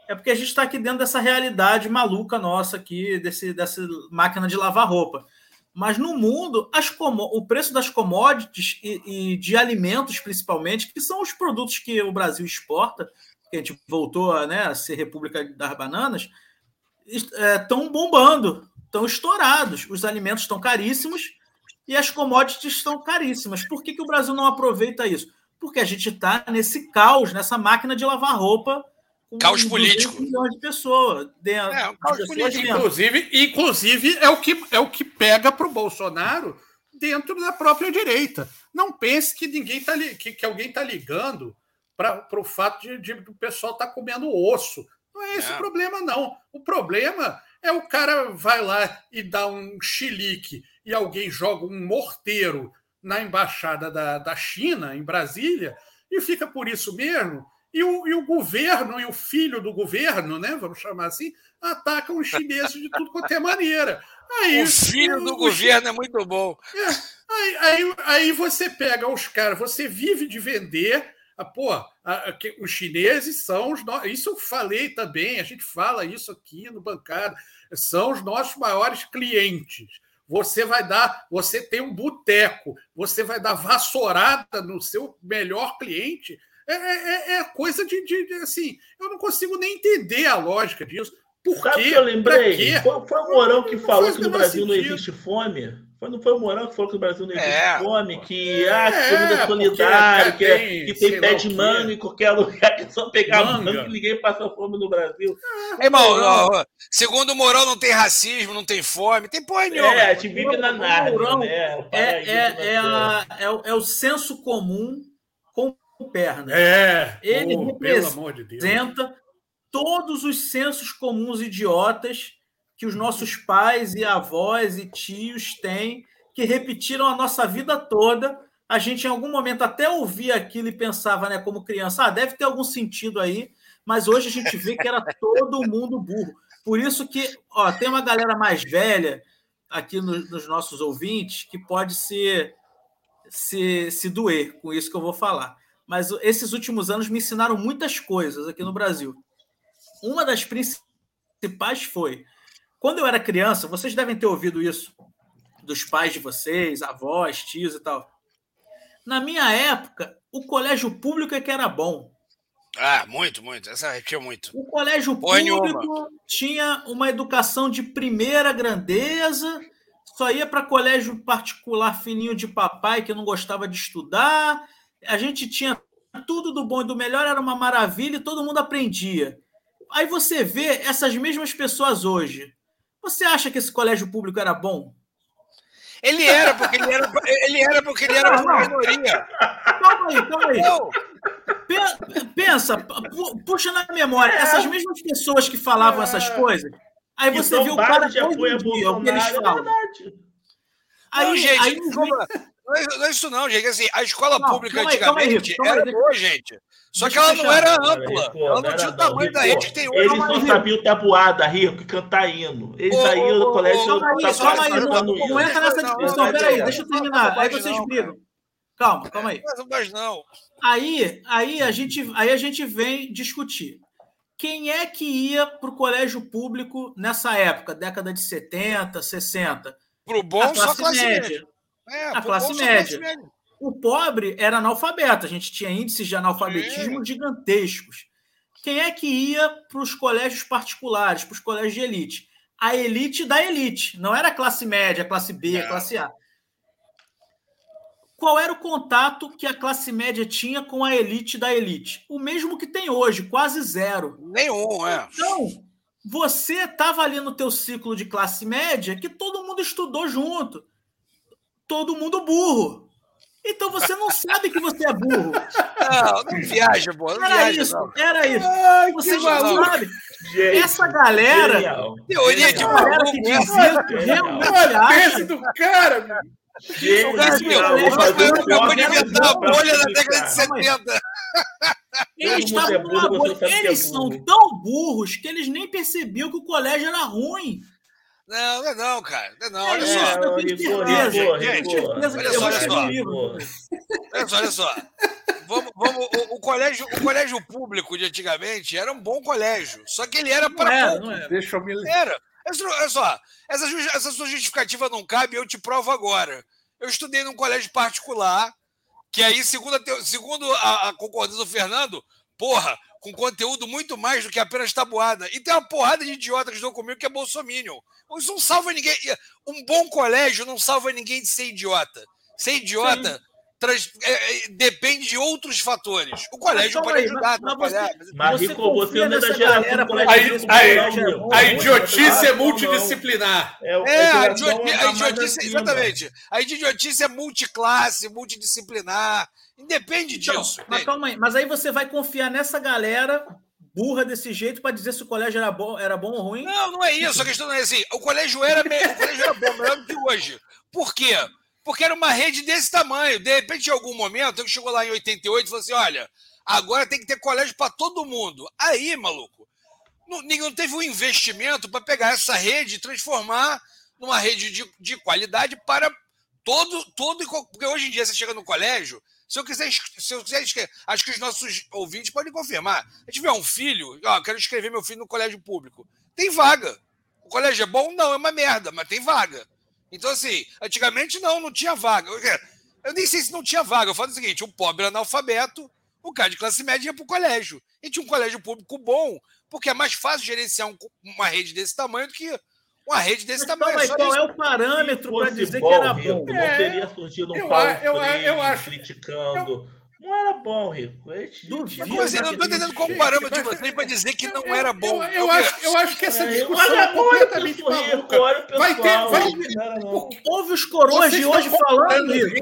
é porque a gente está aqui dentro dessa realidade maluca nossa aqui, desse, dessa máquina de lavar roupa. Mas no mundo, as o preço das commodities e, e, de alimentos, principalmente, que são os produtos que o Brasil exporta, que a gente voltou a, né, a ser República das Bananas, estão é, bombando, estão estourados. Os alimentos estão caríssimos e as commodities estão caríssimas. Por que, que o Brasil não aproveita isso? Porque a gente está nesse caos, nessa máquina de lavar roupa caos político. milhões de pessoas dentro. É, um caos de político. Inclusive, inclusive é o que é o que pega para o Bolsonaro dentro da própria direita. Não pense que ninguém tá que, que alguém está ligando para o fato de, de, o pessoal estar tá comendo osso. Não é esse é. o problema, não. O problema é o cara vai lá e dá um chilique e alguém joga um morteiro na embaixada da, da China, em Brasília, e fica por isso mesmo e o, e o governo e o filho do governo, né, vamos chamar assim, atacam os chineses de tudo quanto é maneira. Aí, o filho do o, governo é muito bom. É, aí, aí, aí, você pega os caras, você vive de vender. A, pô, a, a, os chineses são os. No... Isso eu falei também, a gente fala isso aqui no bancada. São os nossos maiores clientes. Você vai dar, você tem um boteco, você vai dar vassourada no seu melhor cliente é, é, é, é coisa de, de, de, assim, eu não consigo nem entender a lógica disso. Por Sabe quê? que eu lembrei? Foi, foi o Morão que falou que no Brasil não existe fome? Foi, não foi o Morão que falou que no Brasil não existe é, fome? Que, é, ah, que comida solidária, que, tem, que tem pé de manga em qualquer lugar, que é só pegar manga, manga ninguém passa fome no Brasil. É, irmão, segundo o Morão não tem racismo, não tem fome, tem porra nenhuma. É, a gente vive na nada. Né? É, é, é, a, é, o, é o senso comum perna. É, ele oh, representa de todos os sensos comuns idiotas que os nossos pais e avós e tios têm, que repetiram a nossa vida toda. A gente, em algum momento, até ouvia aquilo e pensava, né, como criança, ah, deve ter algum sentido aí, mas hoje a gente vê que era todo mundo burro. Por isso que ó, tem uma galera mais velha aqui no, nos nossos ouvintes que pode se, se, se doer com isso que eu vou falar mas esses últimos anos me ensinaram muitas coisas aqui no Brasil. Uma das principais foi quando eu era criança, vocês devem ter ouvido isso dos pais de vocês, avós, tios e tal. Na minha época, o colégio público é que era bom. Ah, muito, muito. Essa repetiu muito. O colégio público tinha uma educação de primeira grandeza, só ia para colégio particular fininho de papai que não gostava de estudar, a gente tinha tudo do bom e do melhor, era uma maravilha e todo mundo aprendia. Aí você vê essas mesmas pessoas hoje. Você acha que esse colégio público era bom? Ele era, porque ele era, ele era, porque ele era uma minoria. Calma aí, calma aí. Pensa, puxa na memória, é. essas mesmas pessoas que falavam é. essas coisas, aí você viu o cara de apoio dia, o que eles falam. É verdade. Aí, não, gente, aí, não, é, não é isso não, gente. Assim, a escola não, pública antigamente aí, era boa, gente. Só que ela não era ampla. ela não tinha o tamanho da rede que tem hoje. Eles não sabiam tabuada, Rico, cantar hino. Eles saíam do colégio. Calma aí, aí. Não entra nessa discussão. Peraí, deixa eu terminar. Aí vocês explicam. Calma, calma aí. Mas não. Aí, aí, a gente, aí a gente vem discutir. Quem é que ia para o colégio público nessa época, década de 70, 60? Para o bom, a classe, classe média. média. É, a classe média. classe média. O pobre era analfabeto, a gente tinha índices de analfabetismo gigantescos. Quem é que ia para os colégios particulares, para os colégios de elite? A elite da elite. Não era a classe média, a classe B, a classe A qual era o contato que a classe média tinha com a elite da elite? O mesmo que tem hoje, quase zero. Nenhum, é. Então, você estava ali no teu ciclo de classe média que todo mundo estudou junto. Todo mundo burro. Então você não sabe que você é burro. Não, não viaja. Não era viaja, isso, não. era isso. Ai, você já sabe. Gente, essa galera. Genial. Teoria de galera que diz isso, realmente acha. do cara, meu. Gente, eu vou inventar a bolha da década de 70. Eles, estavam numa bolha. eles são tão burros que eles nem percebiam que o colégio era ruim. Não, não é não, cara. Não é não. Olha só. Olha só, olha só. Olha só, olha só. Vamos, vamos, o, o, colégio, o colégio público de antigamente era um bom colégio, só que ele era para é, não é. Deixa eu me Era. Olha só, essa, essa sua justificativa não cabe, eu te provo agora. Eu estudei num colégio particular, que aí, segundo a, segundo a, a concordância do Fernando, porra, com conteúdo muito mais do que apenas tabuada. E tem uma porrada de idiota que estão comigo que é bolsominion. Isso não salva ninguém. Um bom colégio não salva ninguém de ser idiota. Ser idiota trans, é, é, depende de outros fatores. O colégio pode aí, ajudar. Mas, mas, você, mas você, você não é da geração A, a idiotice é multidisciplinar. É, é a, idiotice, a idiotice exatamente. A idiotice é multiclasse, multidisciplinar. Independe então, disso. Mas calma aí. Mas aí você vai confiar nessa galera burra desse jeito para dizer se o colégio era bom, era bom ou ruim? Não, não é isso. A questão não é assim. O colégio era, o colégio era bom, melhor do que hoje. Por quê? Porque era uma rede desse tamanho. De repente, em algum momento, eu chegou lá em 88 e falou assim: olha, agora tem que ter colégio para todo mundo. Aí, maluco, não, não teve um investimento para pegar essa rede e transformar numa rede de, de qualidade para todo, todo. Porque hoje em dia você chega no colégio. Se eu quiser, se eu quiser, acho que os nossos ouvintes podem confirmar. Se tiver um filho, ó, quero escrever meu filho no colégio público. Tem vaga. O colégio é bom? Não, é uma merda, mas tem vaga. Então, assim, antigamente não, não tinha vaga. Eu nem sei se não tinha vaga. Eu falo o seguinte: um pobre analfabeto, o cara de classe média ia para o colégio. E tinha um colégio público bom, porque é mais fácil gerenciar um, uma rede desse tamanho do que uma rede desse Mas, tamanho. Mas qual isso. é o parâmetro para dizer bom, que era bom? Não teria surgido um eu, Paulo eu, eu, eu acho, criticando. Eu, não era bom, Rico. Duvido. Mas eu não estou entendendo qual o parâmetro de vocês para dizer que não era bom. Eu, eu, acho, eu acho que essa é, discussão é completamente maluca. Vai ter. Vai, houve os coroas de hoje falando, Rico.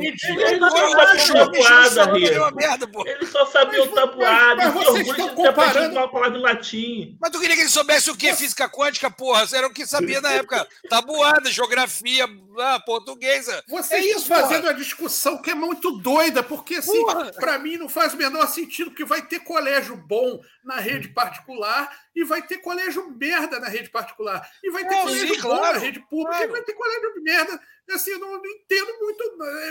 Ele só sabia o tabuado. Mas vocês estão comparando. Uma palavra em latim. Mas tu queria que ele soubesse o que? Física quântica, porra. Era o que sabia na época. Tabuada, geografia, ah, portuguesa. Vocês é estão fazendo uma discussão que é muito doida, porque assim para mim não faz o menor sentido, porque vai ter colégio bom na rede particular e vai ter colégio merda na rede particular. E vai ter é, colégio sim, bom claro, na rede pública claro. e vai ter colégio de merda. Assim, eu não, não entendo muito.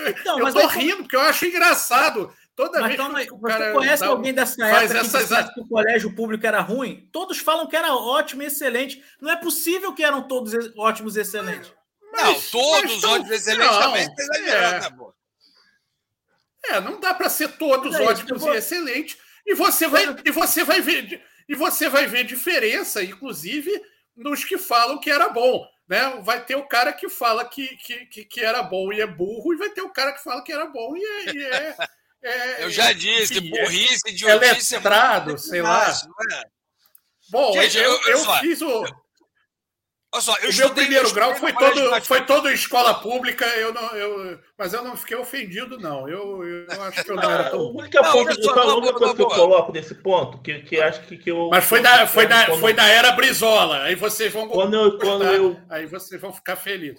Então, eu tô rindo, porque eu acho engraçado. Toda mas, vez então, que o cara você conhece alguém dessa época essas... que o colégio público era ruim? Todos falam que era ótimo e excelente. Não é possível que eram todos ótimos e excelentes. Mas, não, todos ótimos e excelentes não, também. É. Né, é, não dá para ser todos é ótimos vou... e excelentes. E você vai, e você vai ver, e você vai ver diferença, inclusive, nos que falam que era bom. Né? Vai ter o cara que fala que, que, que, que era bom e é burro, e vai ter o cara que fala que era bom e é, e é, É, Eu já disse, enfim, burrice, é idiotice. é letrado, sei lá. é? Bom, Gente, eu, eu- eu, só, fiz o. Olha só, eu o meu primeiro grau foi todo, foi todo em escola pública, eu não, eu, mas eu não fiquei ofendido, não. Eu, eu acho que eu não era tão. o único Não, ponto, só, não, coisa que eu coloco nesse ponto, que, que acho que, que eu. Mas foi da, foi, da, quando- foi da era Brizola. Aí vocês vão Quando eu, quando eu, Aí vocês vão ficar felizes.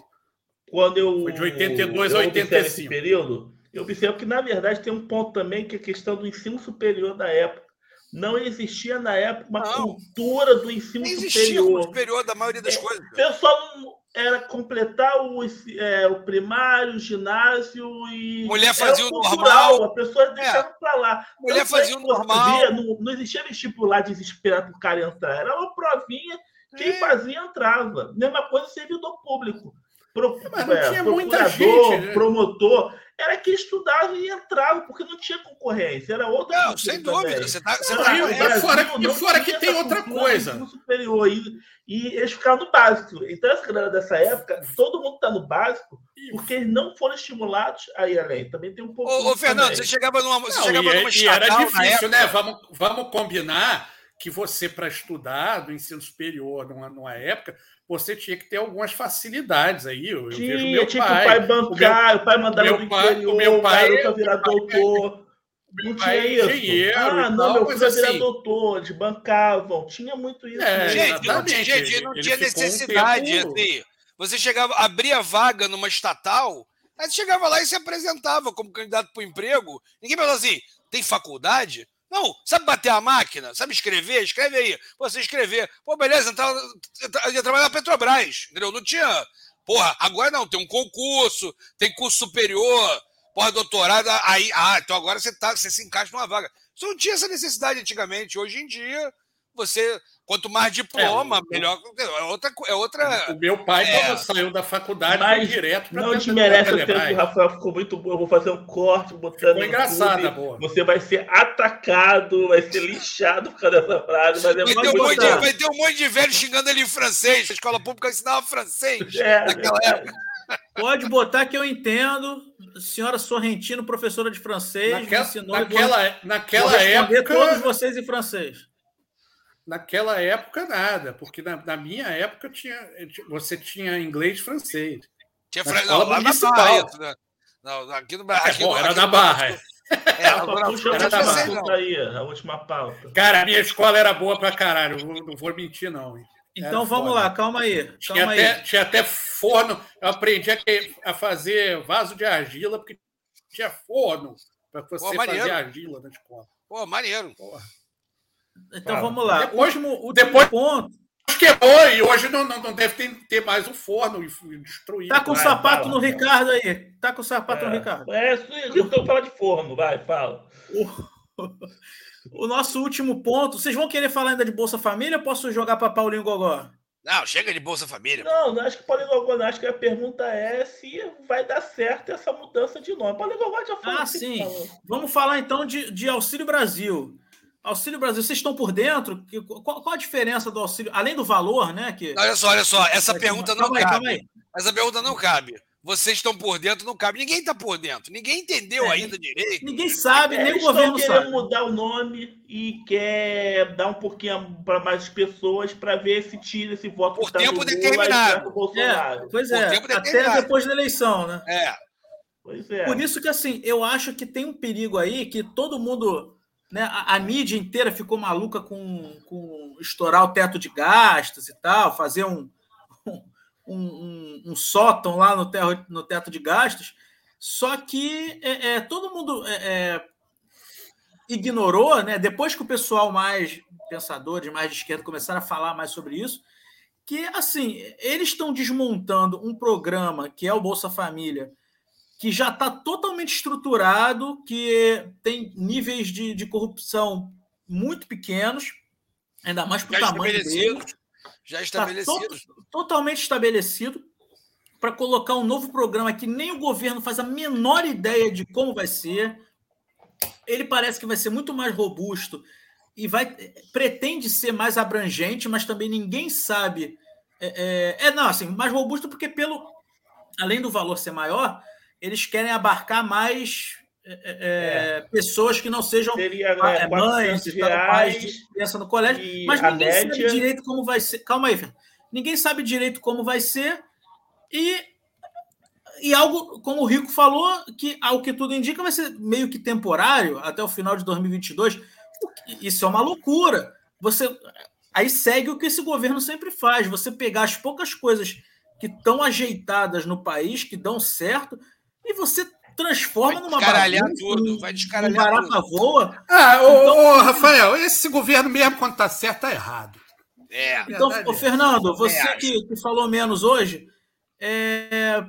quando eu. Foi de 82 a eu observo 85. Esse período, eu observo que, na verdade, tem um ponto também que é a questão do ensino superior da época. Não existia na época uma Não. cultura do ensino Nem existia superior. superior da maioria das coisas. O pessoal não era completar o, é, o primário, o ginásio e. Mulher fazia o cultural, normal. A pessoa deixava pra lá. Mulher é fazia o normal. via, Não, não existia vestibular desesperado pro cara entrar. Era uma provinha, quem É. fazia entrava. Mesma coisa servidor público. Pro, Mas não é, tinha muita procurador, gente, né? promotor, era quem estudava e entrava, porque não tinha concorrência. Era outra Não, cultura sem dúvida. também. Você tá, você Não, tá- Brasil fora- e não fora que tem outra coisa. superior e, e eles ficaram no básico. Então, essa galera dessa época, todo mundo está no básico porque eles não foram estimulados a ir além. Também tem um pouco. Ô, ô, Fernando, também. você chegava numa, você Não, chegava e, numa e era difícil, né? Vamos, vamos combinar que você, para estudar do ensino superior numa, numa época, você tinha que ter algumas facilidades aí. Eu, eu vejo Tinha, meu tinha pai. que o pai bancar, o, pai mandava meu pai- interior, o meu pai- o garoto a virar meu pai- doutor. Não pai tinha é isso. Ah, não, tal, meu filho vai virar assim- doutor, eles bancavam. Tinha muito isso. É, né? Gente, não, tinha- gente, não ele tinha um necessidade. tempo- assim. Você chegava, abria vaga numa estatal, aí você chegava lá e se apresentava como candidato para o emprego. Ninguém falava assim: tem faculdade? Não, sabe bater a máquina? Sabe escrever? Escreve aí. Pô, você escrever. Pô, beleza, então, ia trabalhar na Petrobras, entendeu? Não tinha. Porra, agora não, tem um concurso, tem curso superior, porra, doutorado, aí, ah, então agora você, tá, você se encaixa numa vaga. Isso não tinha essa necessidade antigamente. Hoje em dia, você, quanto mais diploma, É, melhor. É outra. É outra O meu pai, É. quando saiu da faculdade, Mas foi direto para Não desmerece o tempo que o Rafael ficou muito bom. Eu vou fazer um corte, botando. Ficou engraçada, boa. Você vai ser atacado, vai ser lixado por causa dessa frase, mas é Vai ter, um monte de, vai ter um monte de velho xingando ele em francês. A escola pública ensinava francês É, naquela época. Pode botar que eu entendo. Senhora Sorrentino, professora de francês, me Naquela, ensinou e vou- naquela, vou naquela época. todos vocês em francês. Naquela época, nada, porque na, na minha época tinha, você tinha inglês e francês. Tinha Na Não, lá na municipal. Barra, isso, né? Não, aqui no Brasil. É, aqui bom, no- era aqui na no- Barra. É, puxa tinha Era da Barra. não. aí, a última pauta. Cara, a minha escola era boa pra caralho, não, não vou mentir, não. hein? Então Era vamos foda. lá, calma aí. Tinha Calma até, aí. tinha até forno. Eu aprendi a, fazer vaso de argila, porque tinha forno para você Pô, fazer argila na escola. Pô, maneiro. Porra. Então Fala. vamos lá. Depois- último, último depois- ponto. Quebrou e hoje não, não, não deve ter, ter mais o forno e destruído. Tá com o Vai, sapato fala, no fala. Ricardo aí. Tá com o sapato no Ricardo. É, então fala de forno, vai, fala. O nosso último ponto. Vocês vão querer falar ainda de Bolsa Família ou posso jogar para Paulinho Gogó? Não, chega de Bolsa Família. Não, não acho que Paulinho Gogó, acho que a pergunta é se vai dar certo essa mudança de nome. Paulinho Gogó já falou. Ah, assim, sim. falou. Vamos falar então de, de Auxílio Brasil. Auxílio Brasil, vocês estão por dentro? Qual, qual a diferença do auxílio? Além do valor, né? Que, Olha só, olha só, essa pergunta não calma aí, calma cabe. aí. Essa pergunta não cabe. Vocês estão por dentro, não cabe. Ninguém está por dentro. Ninguém entendeu É, ainda direito. Ninguém sabe, É, nem o governo sabe. mudar o nome e quer dar um pouquinho para mais pessoas para ver se tira esse voto Por tá tempo Lula determinado. É, pois é, tempo até depois da eleição, né? É. Pois é. Por isso que, assim, eu acho que tem um perigo aí que todo mundo, né, a, a mídia inteira ficou maluca com, com estourar o teto de gastos e tal, fazer um, um, um- um sótão lá no, terro, no teto de gastos. Só que é, é, todo mundo é, é, ignorou, né, depois que o pessoal mais pensador, de mais de esquerda, começaram a falar mais sobre isso, que, assim, eles estão desmontando um programa que é o Bolsa Família, que já está totalmente estruturado, que tem níveis de, de corrupção muito pequenos, ainda mais para o Já tamanho dele, Já está estabelecidos. totalmente estabelecido para colocar um novo programa que nem o governo faz a menor ideia de como vai ser. Ele parece que vai ser muito mais robusto e vai pretende ser mais abrangente, mas também ninguém sabe. É, é, é, não, assim, mais robusto porque pelo além do valor ser maior, eles querem abarcar mais é, é. pessoas que não sejam Seria, né, mães, reais, criança no colégio, mas ninguém média... sabe direito como vai ser. Calma aí, Fernando. Ninguém sabe direito como vai ser e e algo, como o Rico falou, que ao que tudo indica vai ser meio que temporário até o final de 2022. Isso é uma loucura. Você aí segue o que esse governo sempre faz. Você pegar as poucas coisas que estão ajeitadas no país, que dão certo, e você transforma numa bagunça, tudo, vai descaralhar um tudo. voa. Ah, ô, então, ô, Rafael, esse governo mesmo quando está certo está errado. É. Então, ô, Fernando, você é. que, que falou menos hoje, é,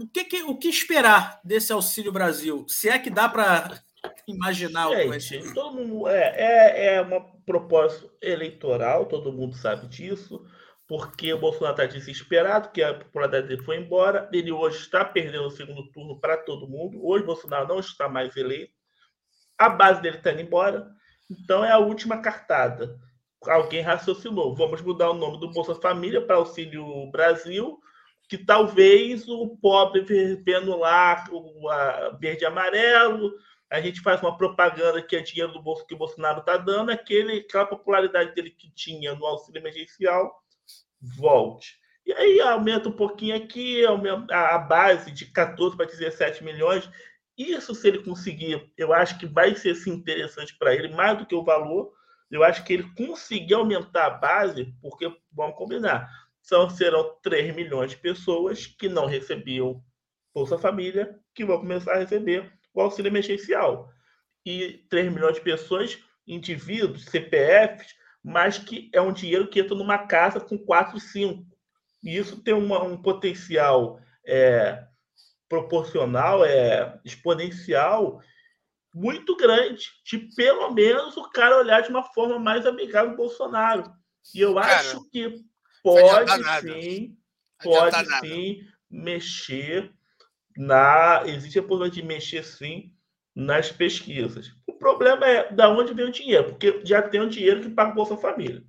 o que, que, o que esperar desse Auxílio Brasil? Se é que dá para imaginar Gente, o todo mundo, é, é, é uma proposta eleitoral, todo mundo sabe disso, porque o Bolsonaro está desesperado, que a popularidade dele foi embora. Ele hoje está perdendo o segundo turno para todo mundo. Hoje, Bolsonaro não está mais eleito. A base dele está indo embora. Então, é a última cartada. Alguém raciocinou. Vamos mudar o nome do Bolsa Família para Auxílio Brasil que talvez o pobre vendo lá o verde e amarelo, a gente faz uma propaganda que é dinheiro do bolso que o Bolsonaro está dando, aquele, aquela popularidade dele que tinha no auxílio emergencial volte. E aí aumenta um pouquinho aqui, a base de 14 para 17 milhões. Isso, se ele conseguir, eu acho que vai ser interessante para ele, mais do que o valor. Eu acho que ele conseguir aumentar a base, porque, vamos combinar, são, serão 3 milhões de pessoas que não recebiam Bolsa Família, que vão começar a receber o auxílio emergencial. E 3 milhões de pessoas, indivíduos, CPFs, mas que é um dinheiro que entra numa casa com 4, 5. E isso tem uma, um potencial é, proporcional, é, exponencial, muito grande, de pelo menos o cara olhar de uma forma mais amigável ao Bolsonaro. E eu cara, acho que pode sim, pode sim mexer na. Existe a possibilidade de mexer sim nas pesquisas. Problema é da onde vem o dinheiro, porque já tem o dinheiro que paga o Bolsa Família.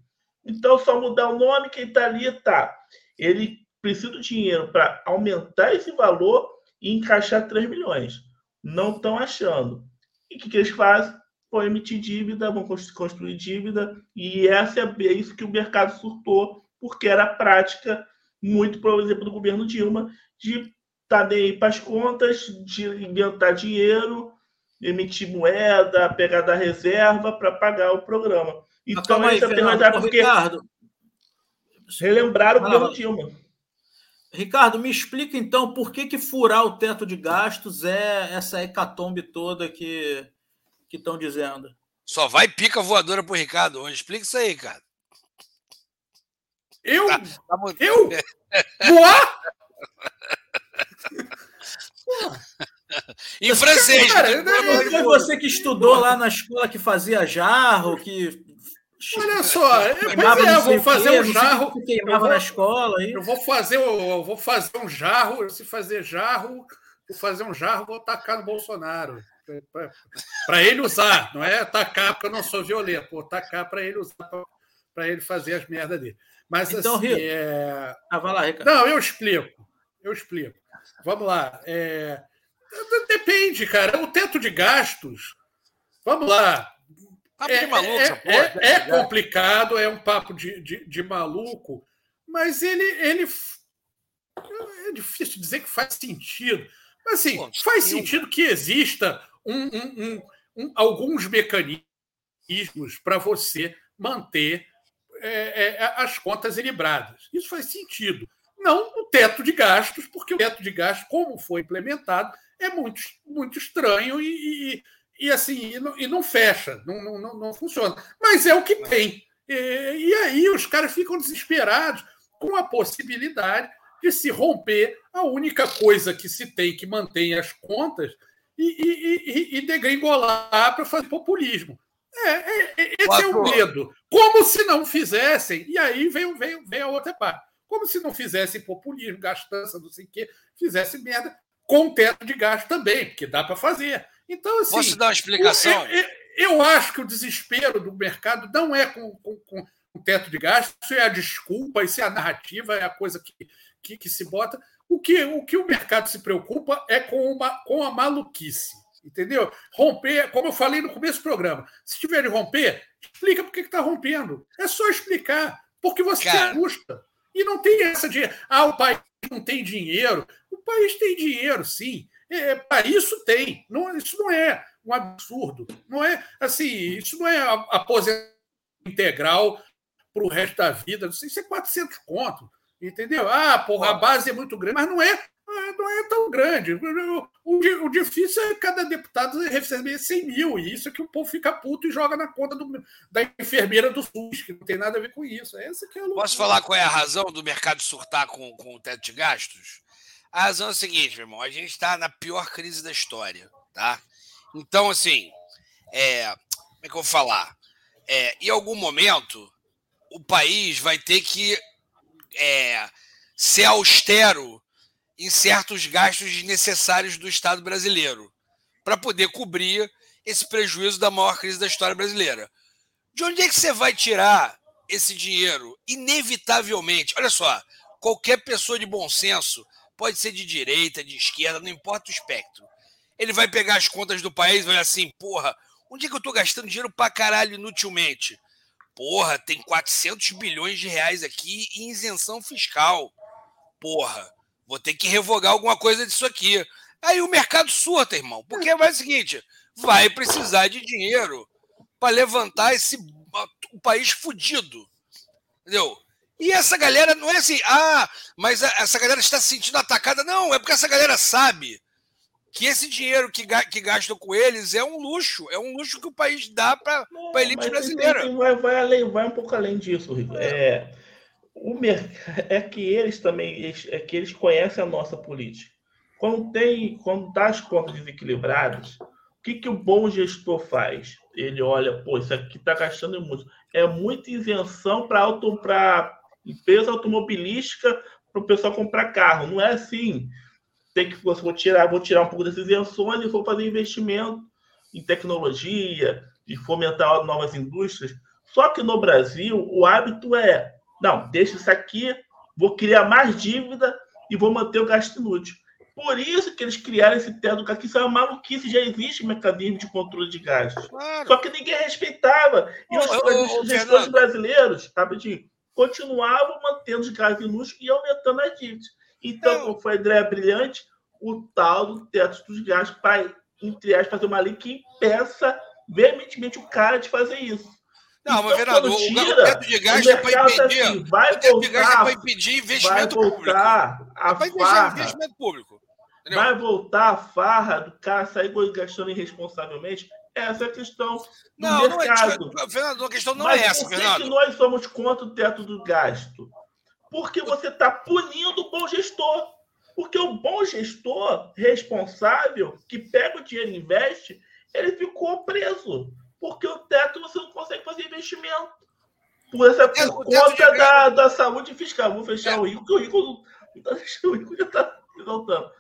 Então, só mudar o nome, quem está ali está. Ele precisa do dinheiro para aumentar esse valor e encaixar 3 milhões. Não estão achando. E o que, que eles fazem? Vão emitir dívida, vão construir dívida, e essa é, é isso que o mercado surtou porque era a prática, muito, por exemplo, do governo Dilma, de estar tá para as contas, de inventar dinheiro, emitir moeda, pegar da reserva para pagar o programa. Então, aí, Fernando, porque Ricardo, relembraram o governo Dilma. Ricardo, me explica então por que, que furar o teto de gastos é essa hecatombe toda que estão dizendo. Só vai pica voadora pro Ricardo hoje. Explica isso aí, Ricardo. Eu? Tá, tá eu? Voar? em francês. Cara, né? Foi você que estudou lá na escola que fazia jarro, que. Olha só, é, é, eu vou fazer um jarro. Que queimava vou, na escola. Aí. Eu vou fazer, eu vou fazer um jarro. Se fazer jarro, vou fazer um jarro, vou tacar no Bolsonaro. Para ele usar, não é tacar porque eu não sou violento, vou tacar para ele usar, para ele fazer as merdas dele. Mas então, assim, Rio... é... ah, vai lá, Ricardo. Não, eu explico. Eu explico. Vamos lá. É... Depende, cara. O teto de gastos. Vamos lá. Papo é, de maluco, é, porra, é, é complicado, é um papo de, de, de, maluco, mas ele, ele. É difícil dizer que faz sentido. Mas assim, Pô, faz sentido que exista um, um, um, um alguns mecanismos para você manter é, é, as contas equilibradas. Isso faz sentido. Não o teto de gastos, porque o teto de gastos, como foi implementado, é muito, muito estranho e, e, e assim e não, e não, fecha, não, não, não funciona. Mas é o que tem. E, aí os caras ficam desesperados com a possibilidade de se romper a única coisa que se tem que mantém as contas e, e, e degringolar para fazer populismo. É, é, é esse é o medo. Como se não fizessem, e aí vem, vem, vem a outra parte. Como se não fizessem populismo, gastança, não sei o quê, fizesse merda com teto de gasto também, porque dá para fazer. Então, assim. Posso dar uma explicação? Eu, eu, acho que o desespero do mercado não é com, com, com o teto de gasto, isso é a desculpa, isso é a narrativa, é a coisa que, que, que se bota. O que, o que o mercado se preocupa é com, uma, com a maluquice. Entendeu? Romper, como eu falei no começo do programa, se tiver de romper, explica por que está rompendo. É só explicar. Porque você Cara... custa. E não tem essa de, ah, o país não tem dinheiro. O país tem dinheiro, sim. É, para isso tem. Não, isso não é um absurdo. Não é assim, isso não é aposentadoria integral para o resto da vida. Isso é 400 conto. Entendeu? Ah, porra, a base é muito grande, mas não é, não é tão grande. O, o, difícil é cada deputado receber 100 mil, e isso é que o povo fica puto e joga na conta do, da enfermeira do SUS, que não tem nada a ver com isso. Essa que é a Posso falar qual é a razão do mercado surtar com, com o teto de gastos? A razão é a seguinte, meu irmão, a gente está na pior crise da história, tá? Então, assim, é, como é que eu vou falar? É, em algum momento, o país vai ter que é, ser austero em certos gastos desnecessários do Estado brasileiro para poder cobrir esse prejuízo da maior crise da história brasileira. De onde é que você vai tirar esse dinheiro? Inevitavelmente, olha só, qualquer pessoa de bom senso, pode ser de direita, de esquerda, não importa o espectro. Ele vai pegar as contas do país e vai assim, porra, onde é que eu estou gastando dinheiro para caralho inutilmente? Porra, tem 400 bilhões de reais aqui em isenção fiscal. Porra, vou ter que revogar alguma coisa disso aqui. Aí o mercado surta, irmão. Porque vai o seguinte: vai precisar de dinheiro para levantar esse o país fudido. Entendeu? E essa galera não é assim, ah, mas essa galera está se sentindo atacada. Não, é porque essa galera sabe que esse dinheiro que, que gastam com eles é um luxo, é um luxo que o país dá para a elite brasileira. Vai, vai, além, vai um pouco além disso, Rico. É, o é que eles também é que eles conhecem a nossa política. Quando tem, quando tá as contas desequilibradas, o que, que o bom gestor faz? Ele olha, pô, isso aqui está gastando muito. É muita isenção para auto, para empresa automobilística para o pessoal comprar carro. Não é assim tem que vou tirar, vou tirar um pouco dessas isenções e vou fazer investimento em tecnologia, e fomentar novas indústrias. Só que no Brasil o hábito é, não, deixa isso aqui, vou criar mais dívida e vou manter o gasto inútil. Por isso que eles criaram esse teto, que isso é uma maluquice, já existe mecanismo de controle de gastos. Claro. Só que ninguém respeitava. E os, os gestores brasileiros, rapidinho, continuavam mantendo os gastos inúteis e aumentando as dívidas. Então, como foi a ideia brilhante, o tal do teto dos gastos para, entre aspas, fazer uma lei que impeça veementemente o cara de fazer isso. Não, então, mas, vereador, tira, o teto de gasto é para impedir. Assim, vai o teto voltar, de gasto é para impedir investimento vai voltar público. A é investimento público. Entendeu? Vai voltar a farra do cara sair gastando irresponsavelmente. Essa é a questão do não, mercado. Não é, Fernando, a questão não mas é essa, Fernando. Por que nós somos contra o teto do gasto? Porque você está punindo o bom gestor. Porque o bom gestor responsável, que pega o dinheiro e investe, ele ficou preso. Porque o teto você não consegue fazer investimento. Por, essa, por é, conta da, da saúde fiscal. Vou fechar é. o rico, porque o rico, o rico já está voltando.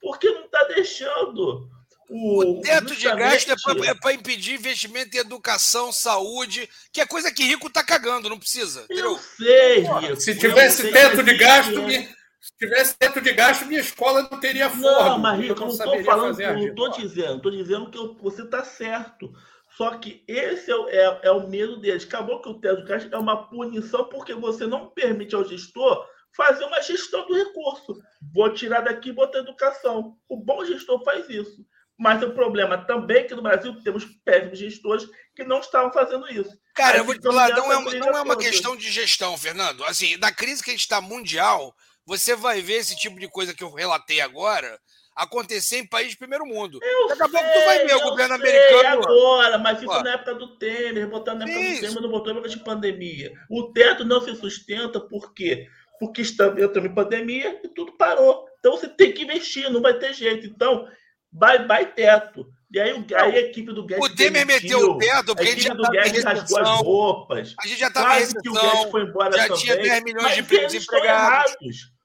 Porque não está deixando. O, o teto justamente... de gasto é para impedir investimento em educação, saúde, que é coisa que rico está cagando, não precisa. Entendeu? Eu sei, Rico. Se tivesse teto de gasto, minha, se tivesse teto de gasto, minha escola não teria forma. Não, mas Rico, eu não estou falando, não estou dizendo, estou dizendo que você está certo. Só que esse é, é, é, o medo deles. Acabou que o teto de gasto é uma punição porque você não permite ao gestor fazer uma gestão do recurso. Vou tirar daqui e botar educação. O bom gestor faz isso. Mas o problema também é que no Brasil temos péssimos gestores que não estavam fazendo isso. Cara, eu vou te falar, não é, não é uma questão de gestão, Fernando. Assim, na crise que a gente está mundial, você vai ver esse tipo de coisa que eu relatei agora acontecer em países de primeiro mundo. Eu Daqui a pouco tu vai ver o governo americano. agora, mas isso na época do Temer, botando na época isso. do Temer, não botou na época de pandemia. O teto não se sustenta por quê? Porque estamos em pandemia e tudo parou. Então você tem que investir, não vai ter jeito. Então, Bye bye teto. E aí, aí a equipe do Guedes. O Temer meteu o teto, porque a, já do Guedes rasgou as roupas. A gente já estava em recessão, que o Guedes foi embora já também. tinha 10 milhões de desempregados.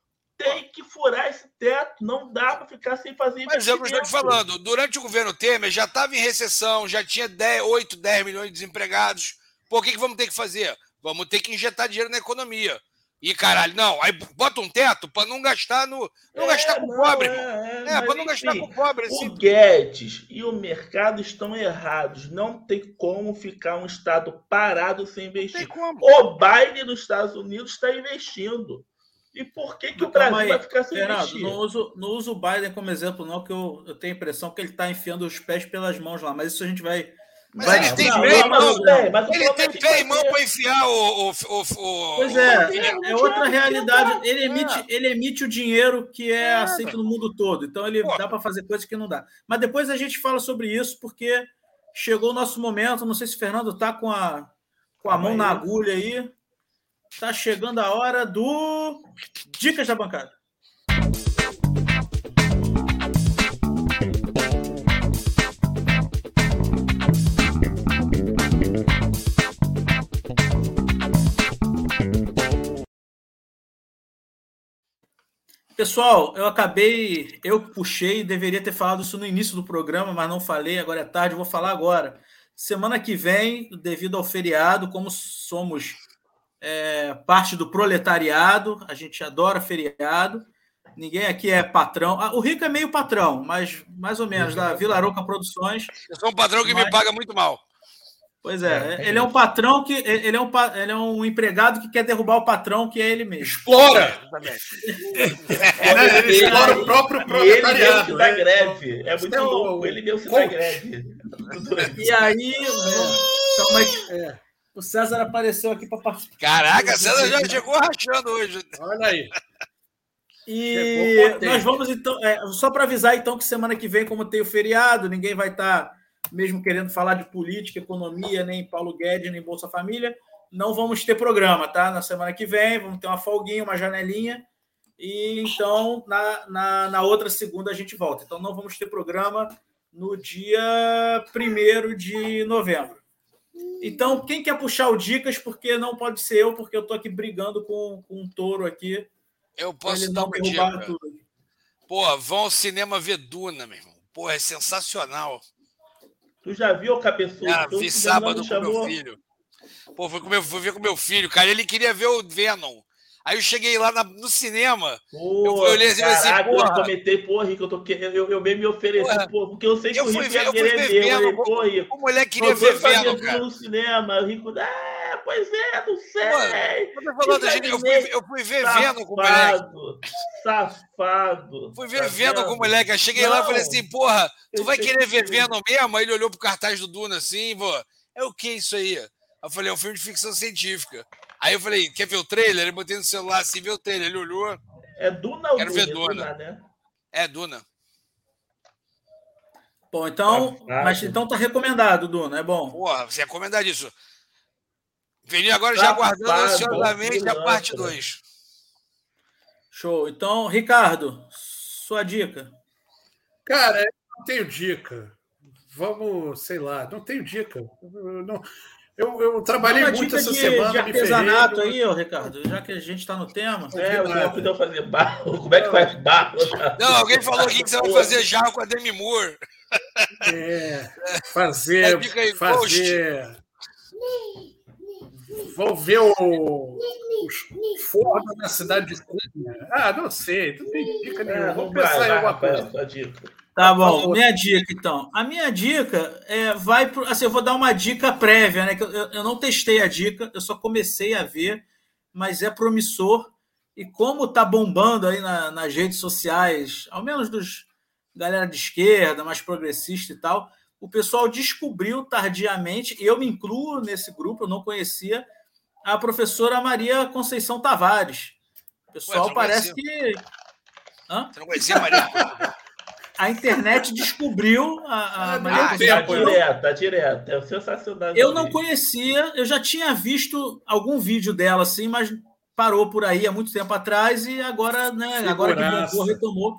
Tem que furar esse teto, não dá para ficar sem fazer Mas é o que eu estou te falando, durante o governo Temer já estava em recessão, já tinha 10, 8, 10 milhões de desempregados. Por que, que vamos ter que fazer? Vamos ter que injetar dinheiro na economia. Ih, caralho, não. Aí bota um teto para não gastar no. Não É, gastar com não, pobre, é, é, É, para não gastar com pobre. Assim. O Guedes e o mercado estão errados. Não tem como ficar um Estado parado sem investir. como. O Biden nos Estados Unidos está investindo. E por que, que o Brasil aí, vai ficar sem Fernando, investir? não uso, não uso o Biden como exemplo, não, que eu, eu tenho a impressão que ele está enfiando os pés pelas mãos lá. Mas isso a gente vai. Mas vai ele tem e mão. não tem, mas o Ele tem é e mão para enfiar o. o, o, o Pois é, é, é outra realidade. Ele emite, ele emite o dinheiro que é É, aceito no mundo todo. Então ele Pô. dá para fazer coisas que não dá. Mas depois a gente fala sobre isso, porque chegou o nosso momento. Não sei se o Fernando está com a, com a mão na agulha aí. Está chegando a hora do Dicas da Bancada. Pessoal, eu acabei, eu puxei, deveria ter falado isso no início do programa, mas não falei, agora é tarde, vou falar agora. Semana que vem, devido ao feriado, como somos é, parte do proletariado, a gente adora feriado, ninguém aqui é patrão. Ah, o Rico é meio patrão, mas mais ou menos, da Vila Aroca Produções. Eu sou um patrão que me Mas- paga muito mal. Pois é, É, ele é um patrão que ele é um, ele é um empregado que quer derrubar o patrão, que é ele mesmo. Explora! Exatamente. Ele explora o próprio E ele mesmo proletariado. se dá né? greve. É muito é louco. Ele mesmo se dá coach. greve. E aí, então, mas, É, o César apareceu aqui para participar. Caraca, César já chegou rachando hoje. olha aí. E nós vamos então, é, só para avisar então que semana que vem, como tem o feriado, ninguém vai estar mesmo querendo falar de política, economia, nem Paulo Guedes, nem Bolsa Família, não vamos ter programa, tá? Na semana que vem, vamos ter uma folguinha, uma janelinha, e então na, na, na outra segunda a gente volta. Então não vamos ter programa no dia 1 de novembro. Então, quem quer puxar o Dicas, porque não pode ser eu, porque eu tô aqui brigando com, com um touro aqui. Eu posso dar não uma dica. tudo. Pô, vão ao cinema ver Duna, meu irmão. Pô, é sensacional. Tu já viu o cabeçudo? Tu vi sábado com meu filho. Pô, fui, com meu, fui ver com meu filho, cara. Ele queria ver o Venom. Aí eu cheguei lá na- no cinema. Pô, Eu olhar assim, assim, porra. eu comentei, pô, Rico, eu, tô eu, eu mesmo me ofereci, Porra. pô, porque eu sei que Eu o fui Rico ver- ia eu querer ver ver. Eu Venom, falei, O moleque queria eu ver tudo cara. no cinema. O Rico, ah, pois é, não sei. Eu tô falando, gente, eu, fui, eu fui ver Venom com o moleque. Safado, safado. Fui ver tá Venom vendo? com o moleque. Aí cheguei lá e falei Não. assim, porra, tu Eu vai querer ver Venom mesmo? Aí ele olhou pro cartaz do Duna assim, pô, é o que isso aí? Aí eu falei, é um filme de ficção científica. Aí eu falei, quer ver o trailer? Ele botei no celular assim, vê o trailer. Ele olhou, É Duna ou Quero Duna? ver É Duna. né? é Duna. Bom, então, Safado. mas então tá recomendado, Duna, é bom. Porra, você recomenda isso. Vini agora já Safado, aguardando ansiosamente a pilantra. parte 2. Show. Então, Ricardo, sua dica. Cara, eu não tenho dica. Vamos, sei lá, não tenho dica. Eu, não- eu- eu trabalhei Uma muito dica essa de, semana. de me ferrei, artesanato não- aí, ó, Ricardo, já que a gente está no tema. É, o deu fazer barro. Como é que faz barro? Não, alguém falou aqui que você vai fazer jarro com a Demi Moore. É, É, fazer. aí, fazer. Vou ver o, os fornos na cidade de Cunha. Ah, não sei, não tem dica nenhuma. É, Vamos vai, pensar vai, em alguma Rafael, coisa. dica. Tá bom, minha dica então. A minha dica é, vai pro. Assim, eu vou dar uma dica prévia, né? Que eu, eu não testei a dica, eu só comecei a ver, mas é promissor. E como tá bombando aí na- nas redes sociais, ao menos dos galera de esquerda, mais progressista e tal, o pessoal descobriu tardiamente, e eu me incluo nesse grupo, eu não conhecia, a professora Maria Conceição Tavares. O pessoal Ué, parece que. Hã? Você não conhecia a Maria? A internet descobriu a, a Ah, Maria não, Tá direto, tá direto. É sensacional. Eu não conhecia, eu já tinha visto algum vídeo dela assim, mas parou por aí há muito tempo atrás e agora, né, agora que bombou, retomou.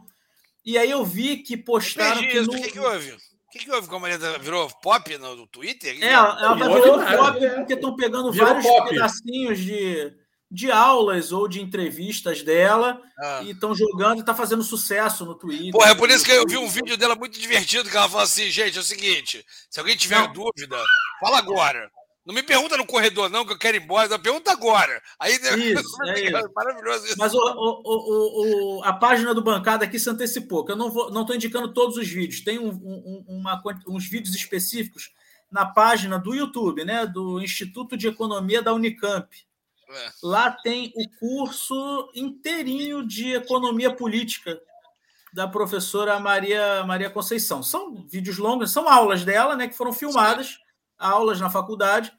E aí eu vi que postaram Perdi que no... O que, que houve? O que, que houve com a Maria? Virou pop no, Twitter? É, ela, ela tá Virou nada, pop né? porque estão pegando Virou vários pop. pedacinhos de, de aulas ou de entrevistas dela Ah. e estão jogando e está fazendo sucesso no Twitter. Porra, é por isso que eu vi um vídeo dela muito divertido que ela falou assim, gente, é o seguinte, se alguém tiver Não. dúvida, fala agora. Não me pergunta no corredor, não, que eu quero ir embora. Pergunta agora. Aí, né, isso, é isso. Maravilhoso isso. Mas o, o, o, a página do Bancada aqui se antecipou, que eu não estou não indicando todos os vídeos. Tem um, um, uma, uns vídeos específicos na página do YouTube, né? Do Instituto de Economia da Unicamp. É. Lá tem o curso inteirinho de economia política da professora Maria, Maria Conceição. São vídeos longos, são aulas dela, né? Que foram filmadas aulas na faculdade.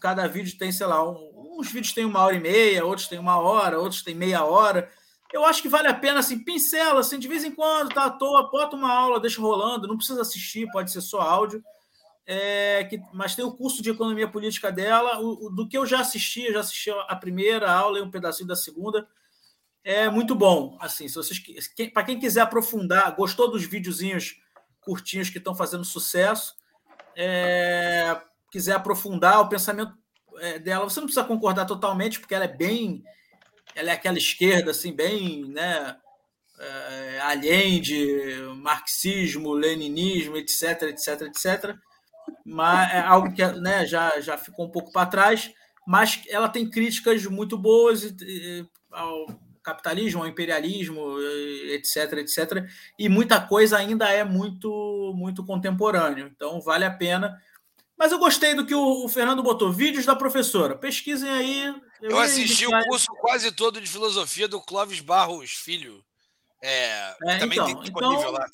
Cada vídeo tem, sei lá, um, uns vídeos têm uma hora e meia, outros têm uma hora, outros têm meia hora. Eu acho que vale a pena, assim, pincela, assim, de vez em quando, tá à toa, bota uma aula, deixa rolando, não precisa assistir, pode ser só áudio. É, que, mas tem o curso de economia política dela. O, o, do que eu já assisti, eu já assisti a primeira aula e um pedacinho da segunda. É muito bom. Assim, se vocês para quem quiser aprofundar, gostou dos videozinhos curtinhos que estão fazendo sucesso, é, quiser aprofundar o pensamento é, dela, você não precisa concordar totalmente, porque ela é bem. Ela é aquela esquerda, assim, bem. Né, é, Allende, marxismo, leninismo, etc, etc, etc. Mas é algo que né, já, já ficou um pouco para trás, mas ela tem críticas muito boas ao capitalismo, ao imperialismo, etc, etc. E muita coisa ainda é muito, muito contemporâneo. Então vale a pena. Mas eu gostei do que o, Fernando botou. Vídeos da professora. Pesquisem aí. Eu, eu assisti o curso quase todo de filosofia do Clóvis Barros Filho. É, é também então, tem disponível então, lá.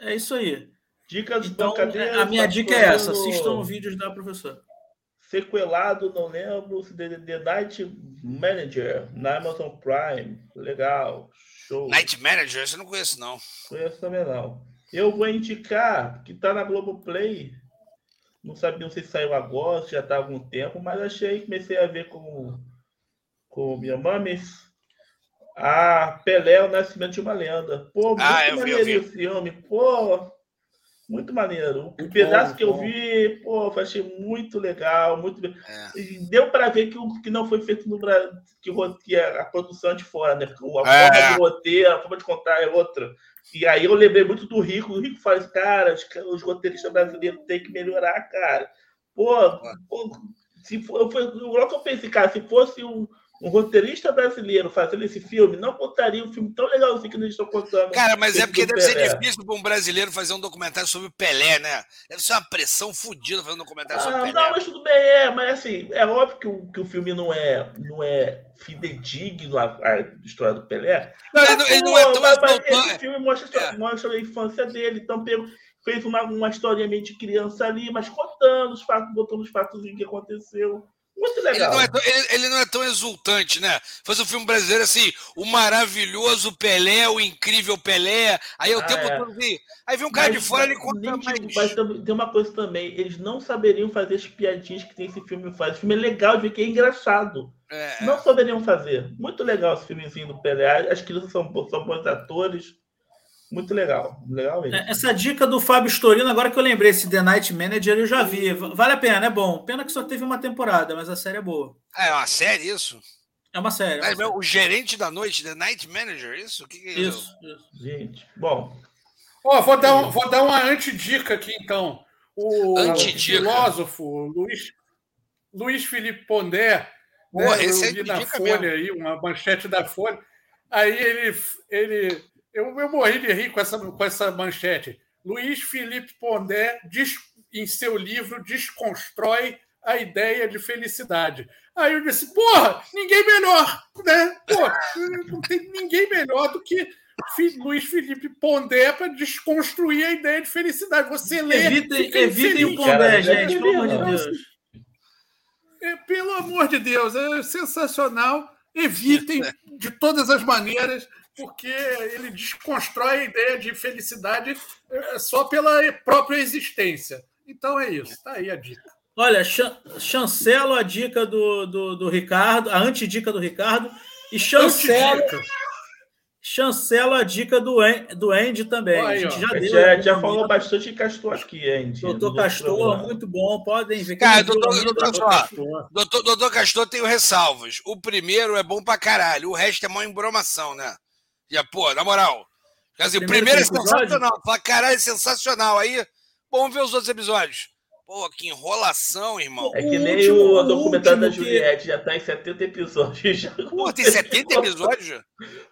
É isso aí. Dicas então, A minha dica é essa: assistam vídeos da professora sequelado, não lembro, The, The Night Manager, na Amazon Prime. Legal, show. Night Manager, você não conhece, não. Conheço também, não. Eu vou indicar, que tá na Globoplay. Não sabia se saiu agora, se já tá há algum tempo, mas achei, comecei a ver com, com minha mames. A Pelé, o Nascimento de uma Lenda. Pô, muito ah, maneiro o filme. Pô, muito maneiro. O pedaço bom, que eu bom. vi, pô, achei muito legal, muito é. Deu para ver que, o, que não foi feito no Brasil, que, que a, a produção é de fora, né? Porque a é. forma de roteiro, a forma de contar é outra. E aí eu lembrei muito do Rico. O Rico fala assim, cara, os, os roteiristas brasileiros têm que melhorar, cara. Pô, pô se for, foi, logo que eu pensei, cara, se fosse um, um roteirista brasileiro fazendo esse filme não contaria um filme tão legalzinho que eles estão contando. Cara, mas é porque deve Pelé. ser difícil para um brasileiro fazer um documentário sobre o Pelé, né? Deve ser uma pressão fodida fazer um documentário ah, sobre o Pelé. Não, mas tudo bem, é, mas assim, é óbvio que o, que o filme não é, não é fidedigno à, à história do Pelé. Não, mas, ele, pô, ele não é tão mas, mas Esse filme mostra, é. mostra a infância dele, então pego, fez uma, uma historinha meio de criança ali, mas contando os fatos, botando os fatos que aconteceu. Muito legal. Ele não, é tão, ele, ele não é tão exultante, né? Faz um filme brasileiro assim, o maravilhoso Pelé, o incrível Pelé. Aí o ah, tempo é. todo vi. Aí vem um cara mas, de fora e ele conta mais. Mas tem uma coisa também, eles não saberiam fazer as piadinhas que tem esse filme faz. Esse filme é legal de ver que é engraçado. É. Não saberiam fazer. Muito legal esse filmezinho do Pelé. As crianças são, são bons atores. Muito legal, legal mesmo. É, essa dica do Fábio Storino, agora que eu lembrei, esse The Night Manager, eu já vi. Vale a pena, é bom. Pena que só teve uma temporada, mas a série é boa. É uma série isso? É uma série. É uma é, série. O gerente da noite, The Night Manager, isso? Que que é isso, isso, Gente, bom. Oh, vou, dar um, vou dar uma antidica aqui, então. O, o filósofo Luiz, Luiz Felipe Pondé, Pô, né, eu vi na Folha mesmo. aí, uma manchete da Folha. Aí ele, ele eu, eu morri de rir com essa, com essa manchete. Luiz Felipe Pondé, diz, em seu livro, desconstrói a ideia de felicidade. Aí eu disse, porra, ninguém melhor, né? Porra, não tem ninguém melhor do que Luiz Felipe Pondé para desconstruir a ideia de felicidade. Você lê. Evitem, evitem o Pondé, gente, pelo amor de Deus. É, pelo amor de Deus, é sensacional. Evitem de todas as maneiras porque ele desconstrói a ideia de felicidade é, só pela própria existência. Então é isso, está aí a dica. Olha, chancelo a dica do, do, do Ricardo, a antidica do Ricardo, e chancelo, chancelo a dica do, do Andy também. Aí, a gente já, deu, já, já falou bastante de Castor aqui, Andy. Doutor Castor, muito bom, podem ver. Cara, doutor, doutor, doutor, Castor. Doutor, doutor Castor tem ressalvas. O primeiro é bom pra caralho, o resto é mó embromação, né? E, pô, na moral. Quer dizer, o primeiro, primeiro é sensacional. Fala, caralho, é sensacional. Aí, vamos ver os outros episódios. Pô, que enrolação, irmão. É que O nem último- o o documentário da último que- Juliette, já tá em 70 episódios. Já. Pô, tem 70 episódios?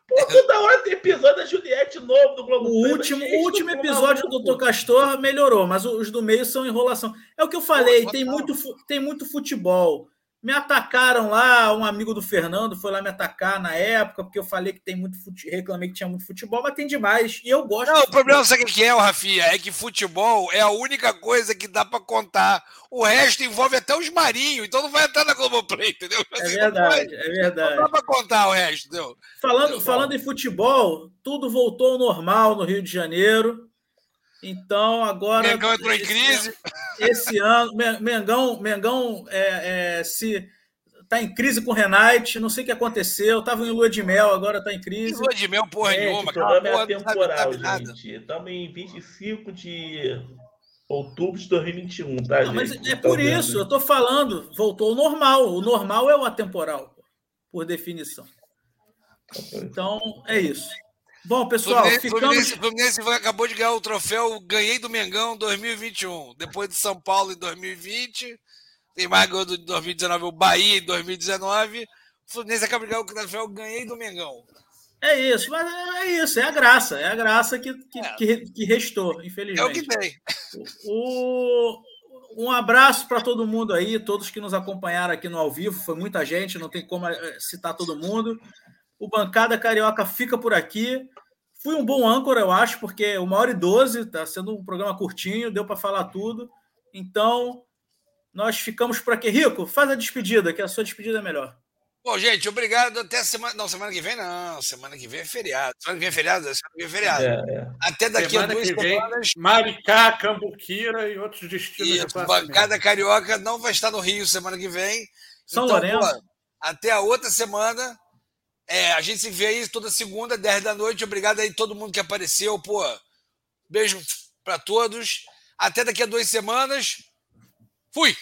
Pô, toda hora tem episódio da Juliette novo do Globo O Play, último, o último episódio do. Dr. Castor melhorou, mas os do meio são enrolação. É o que eu falei, Pô, tem muito, tem muito futebol. Me atacaram lá, um amigo do Fernando foi lá me atacar na época, porque eu falei que tem muito fute... reclamei que tinha muito futebol, mas tem demais. E eu gosto. Não, o problema, sabe o que é, o Rafinha? É que futebol é a única coisa que dá pra contar. O resto envolve até os marinhos, então não vai entrar na Globoplay, entendeu? É Assim, verdade, é Não verdade. dá pra contar o resto, entendeu? Falando, falando em futebol, tudo voltou ao normal no Rio de Janeiro. Então, agora. Mengão entrou em esse crise. ano- Esse ano, Men- Mengão, Mengão é, é, se está em crise com o Renate, não sei o que aconteceu. Estava em lua de mel, agora está em Que crise. lua de mel, porra É, nenhuma. Programa é não sabe- nada. gente. Estamos em 25 de outubro de 2021, tá, Não, mas gente? é Tá por vendo? isso, eu estou falando, voltou ao normal. O normal é o atemporal, por definição. Então, é isso. Bom, pessoal, Fluminense, ficamos. Fluminense, Fluminense acabou de ganhar o troféu Ganhei do Mengão 2021. Depois de São Paulo em 2020. Tem mais ganhou do 2019 o Bahia em 2019. O Fluminense acaba de ganhar o troféu Ganhei do Mengão. É isso, mas é isso, é a graça, é a graça que, que, É. que, que restou, É o que infelizmente. tem. O, um abraço para todo mundo aí, todos que nos acompanharam aqui no ao vivo, foi muita gente, não tem como eh, citar todo mundo. O Bancada Carioca fica por aqui. Fui um bom âncora, eu acho, porque uma hora e doze, está sendo um programa curtinho, deu para falar tudo. Então, nós ficamos por aqui. Rico, faz a despedida, que a sua despedida é melhor. Bom, gente, obrigado. Até semana. Não, semana que vem não. Semana que vem é feriado. Semana que vem é feriado? Semana que vem é feriado. É, é. Até daqui Semana a duas que vem, semanas. Maricá, Cambuquira e outros destinos Isso, bancada carioca não vai estar no Rio semana que vem. São Então, Lourenço. pô, até a outra semana. É, a gente se vê aí toda segunda, 10 da noite. Obrigado aí todo mundo que apareceu. Pô, beijo para todos. Até daqui a duas semanas. Fui!